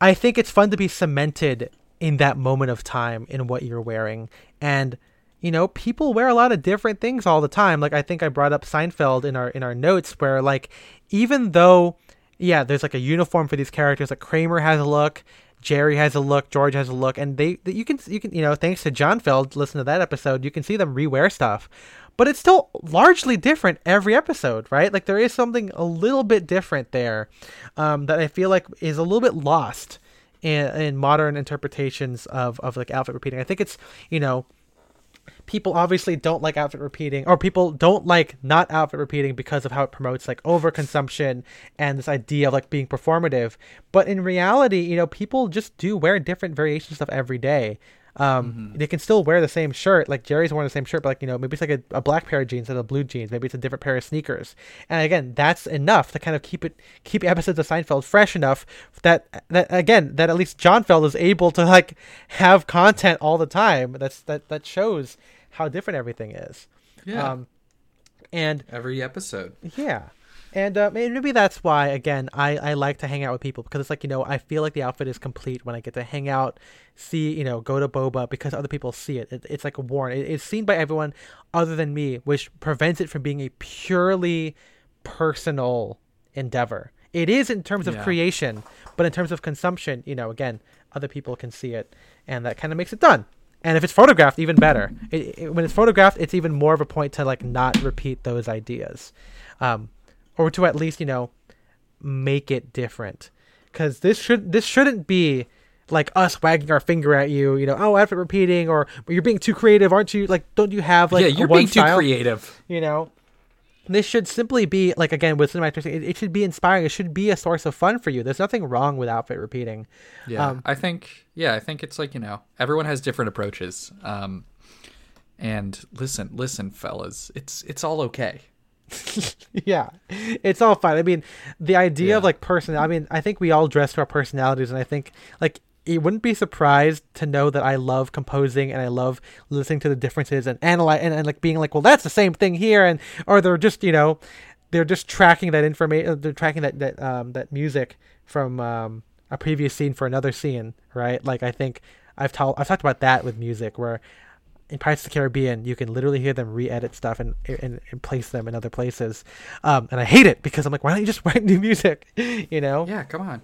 I think it's fun to be cemented in that moment of time in what you're wearing, and you know, people wear a lot of different things all the time. Like I think I brought up Seinfeld in our in our notes, where like even though yeah, there's like a uniform for these characters. Like Kramer has a look, Jerry has a look, George has a look, and they you can you can you know thanks to John Feld, listen to that episode, you can see them rewear stuff, but it's still largely different every episode, right? Like there is something a little bit different there um, that I feel like is a little bit lost in, in modern interpretations of of like outfit repeating. I think it's you know people obviously don't like outfit repeating or people don't like not outfit repeating because of how it promotes like overconsumption and this idea of like being performative. But in reality you know people just do wear different variations of every day um, mm-hmm. they can still wear the same shirt like jerry's wearing the same shirt but like you know maybe it's like a, a black pair of jeans and a blue jeans maybe it's a different pair of sneakers and again that's enough to kind of keep it keep episodes of seinfeld fresh enough that that again that at least john feld is able to like have content all the time that's that that shows how different everything is. Yeah. Um, and every episode. Yeah. And uh, maybe that's why, again, I, I like to hang out with people because it's like, you know, I feel like the outfit is complete when I get to hang out, see, you know, go to Boba because other people see it. it it's like a warrant. It, it's seen by everyone other than me, which prevents it from being a purely personal endeavor. It is in terms of yeah. creation, but in terms of consumption, you know, again, other people can see it, and that kind of makes it done and if it's photographed even better it, it, when it's photographed it's even more of a point to like not repeat those ideas um, or to at least you know make it different. Because this should this shouldn't be like us wagging our finger at you you know oh outfit repeating or you're being too creative aren't you? Like don't you have like yeah you're being style? too creative. You know? This should simply be like again with cinematic it, it, should be inspiring. It should be a source of fun for you. There's nothing wrong with outfit repeating. Yeah um, i think yeah i think it's like you know everyone has different approaches. Um and listen listen fellas it's it's all okay yeah it's all fine i mean the idea yeah. of like person i mean i think we all dress to our personalities and i think like you wouldn't be surprised to know that I love composing and I love listening to the differences and analyze and, and like being like, well, that's the same thing here, and or they're just you know, they're just tracking that information, uh, they're tracking that that um, that music from um, a previous scene for another scene, right? Like I think I've told I've talked about that with music where in Pirates of the Caribbean, you can literally hear them re-edit stuff and and, and place them in other places, um, and I hate it because I'm like, why don't you just write new music, you know? Yeah, come on.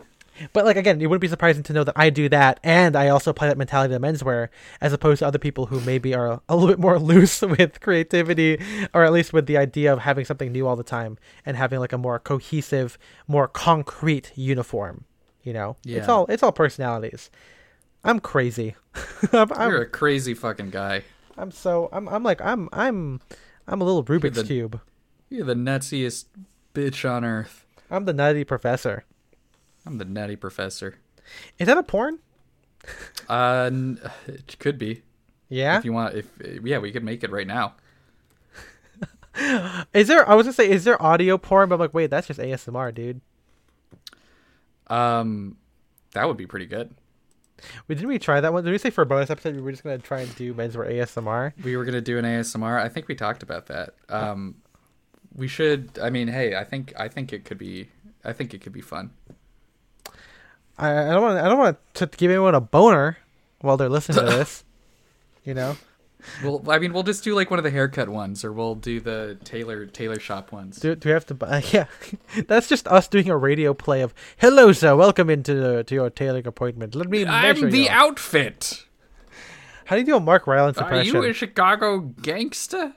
But like again, it wouldn't be surprising to know that I do that, and I also apply that mentality to menswear, as opposed to other people who maybe are a little bit more loose with creativity, or at least with the idea of having something new all the time and having like a more cohesive, more concrete uniform. You know, yeah. it's all it's all personalities. I'm crazy. I'm, I'm, You're a crazy fucking guy. I'm so I'm I'm like I'm I'm I'm a little Rubik's you're the, cube. You're the nuttiest bitch on earth. I'm the nutty professor. I'm the Natty Professor. Is that a porn? uh, it could be. Yeah. If you want, if yeah, we could make it right now. is there? I was gonna say, is there audio porn? But I'm like, wait, that's just ASMR, dude. Um, that would be pretty good. Wait, didn't we try that one? Did we say for a bonus episode we were just gonna try and do men's wear ASMR? We were gonna do an ASMR. I think we talked about that. Um, we should. I mean, hey, I think I think it could be. I think it could be fun. I, I don't want I don't want to give anyone a boner while they're listening to this. You know. Well, I mean, we'll just do like one of the haircut ones, or we'll do the tailor tailor shop ones. Do, do we have to buy? Yeah, that's just us doing a radio play of "Hello, sir, welcome into the, to your tailoring appointment. Let me measure I'm the you. outfit." How do you do a Mark Rylance impression? Are you a Chicago gangster?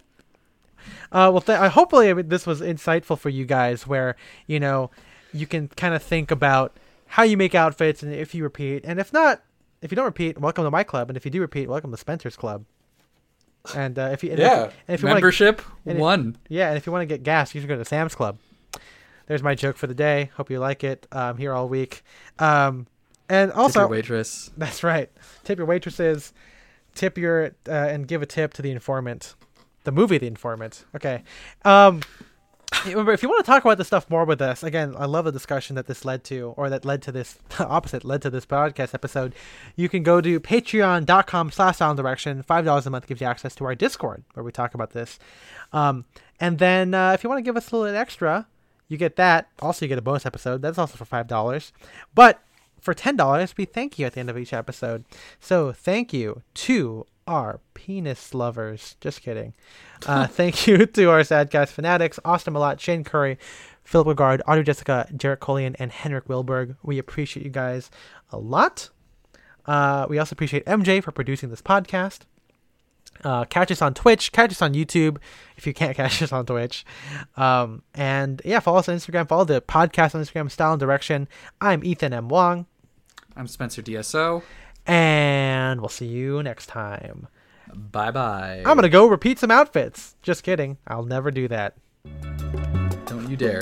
Uh, well, th- I hopefully I mean, this was insightful for you guys, where you know you can kind of think about how you make outfits and if you repeat. And if not, if you don't repeat, welcome to my club. And if you do repeat, welcome to Spencer's club. And uh, if you and yeah, if, and if you membership wanna, one. If, yeah, and if you want to get gas, you should go to Sam's Club. There's my joke for the day. Hope you like it. I'm here all week. Um, and also, tip your waitress. That's right. Tip your waitresses. Tip your uh, and give a tip to the informant. The movie, The Informant. Okay. Um, Remember, if you want to talk about this stuff more with us, again, I love the discussion that this led to, or that led to this opposite, led to this podcast episode. You can go to patreon.com slash sound direction. $5 a month gives you access to our Discord where we talk about this. Um, and then uh, if you want to give us a little extra, you get that. Also, you get a bonus episode. That's also for $5. But for $10, we thank you at the end of each episode. So thank you to our penis lovers. Just kidding. Uh, thank you to our Sadcast fanatics, Austin Malott, Shane Curry, Philip Regard, Audrey Jessica, Jarek Colian, and Henrik Wilberg. We appreciate you guys a lot. Uh, we also appreciate MJ for producing this podcast. Uh, catch us on Twitch, catch us on YouTube if you can't catch us on Twitch. Um, and yeah, follow us on Instagram, follow the podcast on Instagram, Style and Direction. I'm Ethan M. Wong. I'm Spencer DSO. And we'll see you next time. Bye bye. I'm going to go repeat some outfits. Just kidding. I'll never do that. Don't you dare.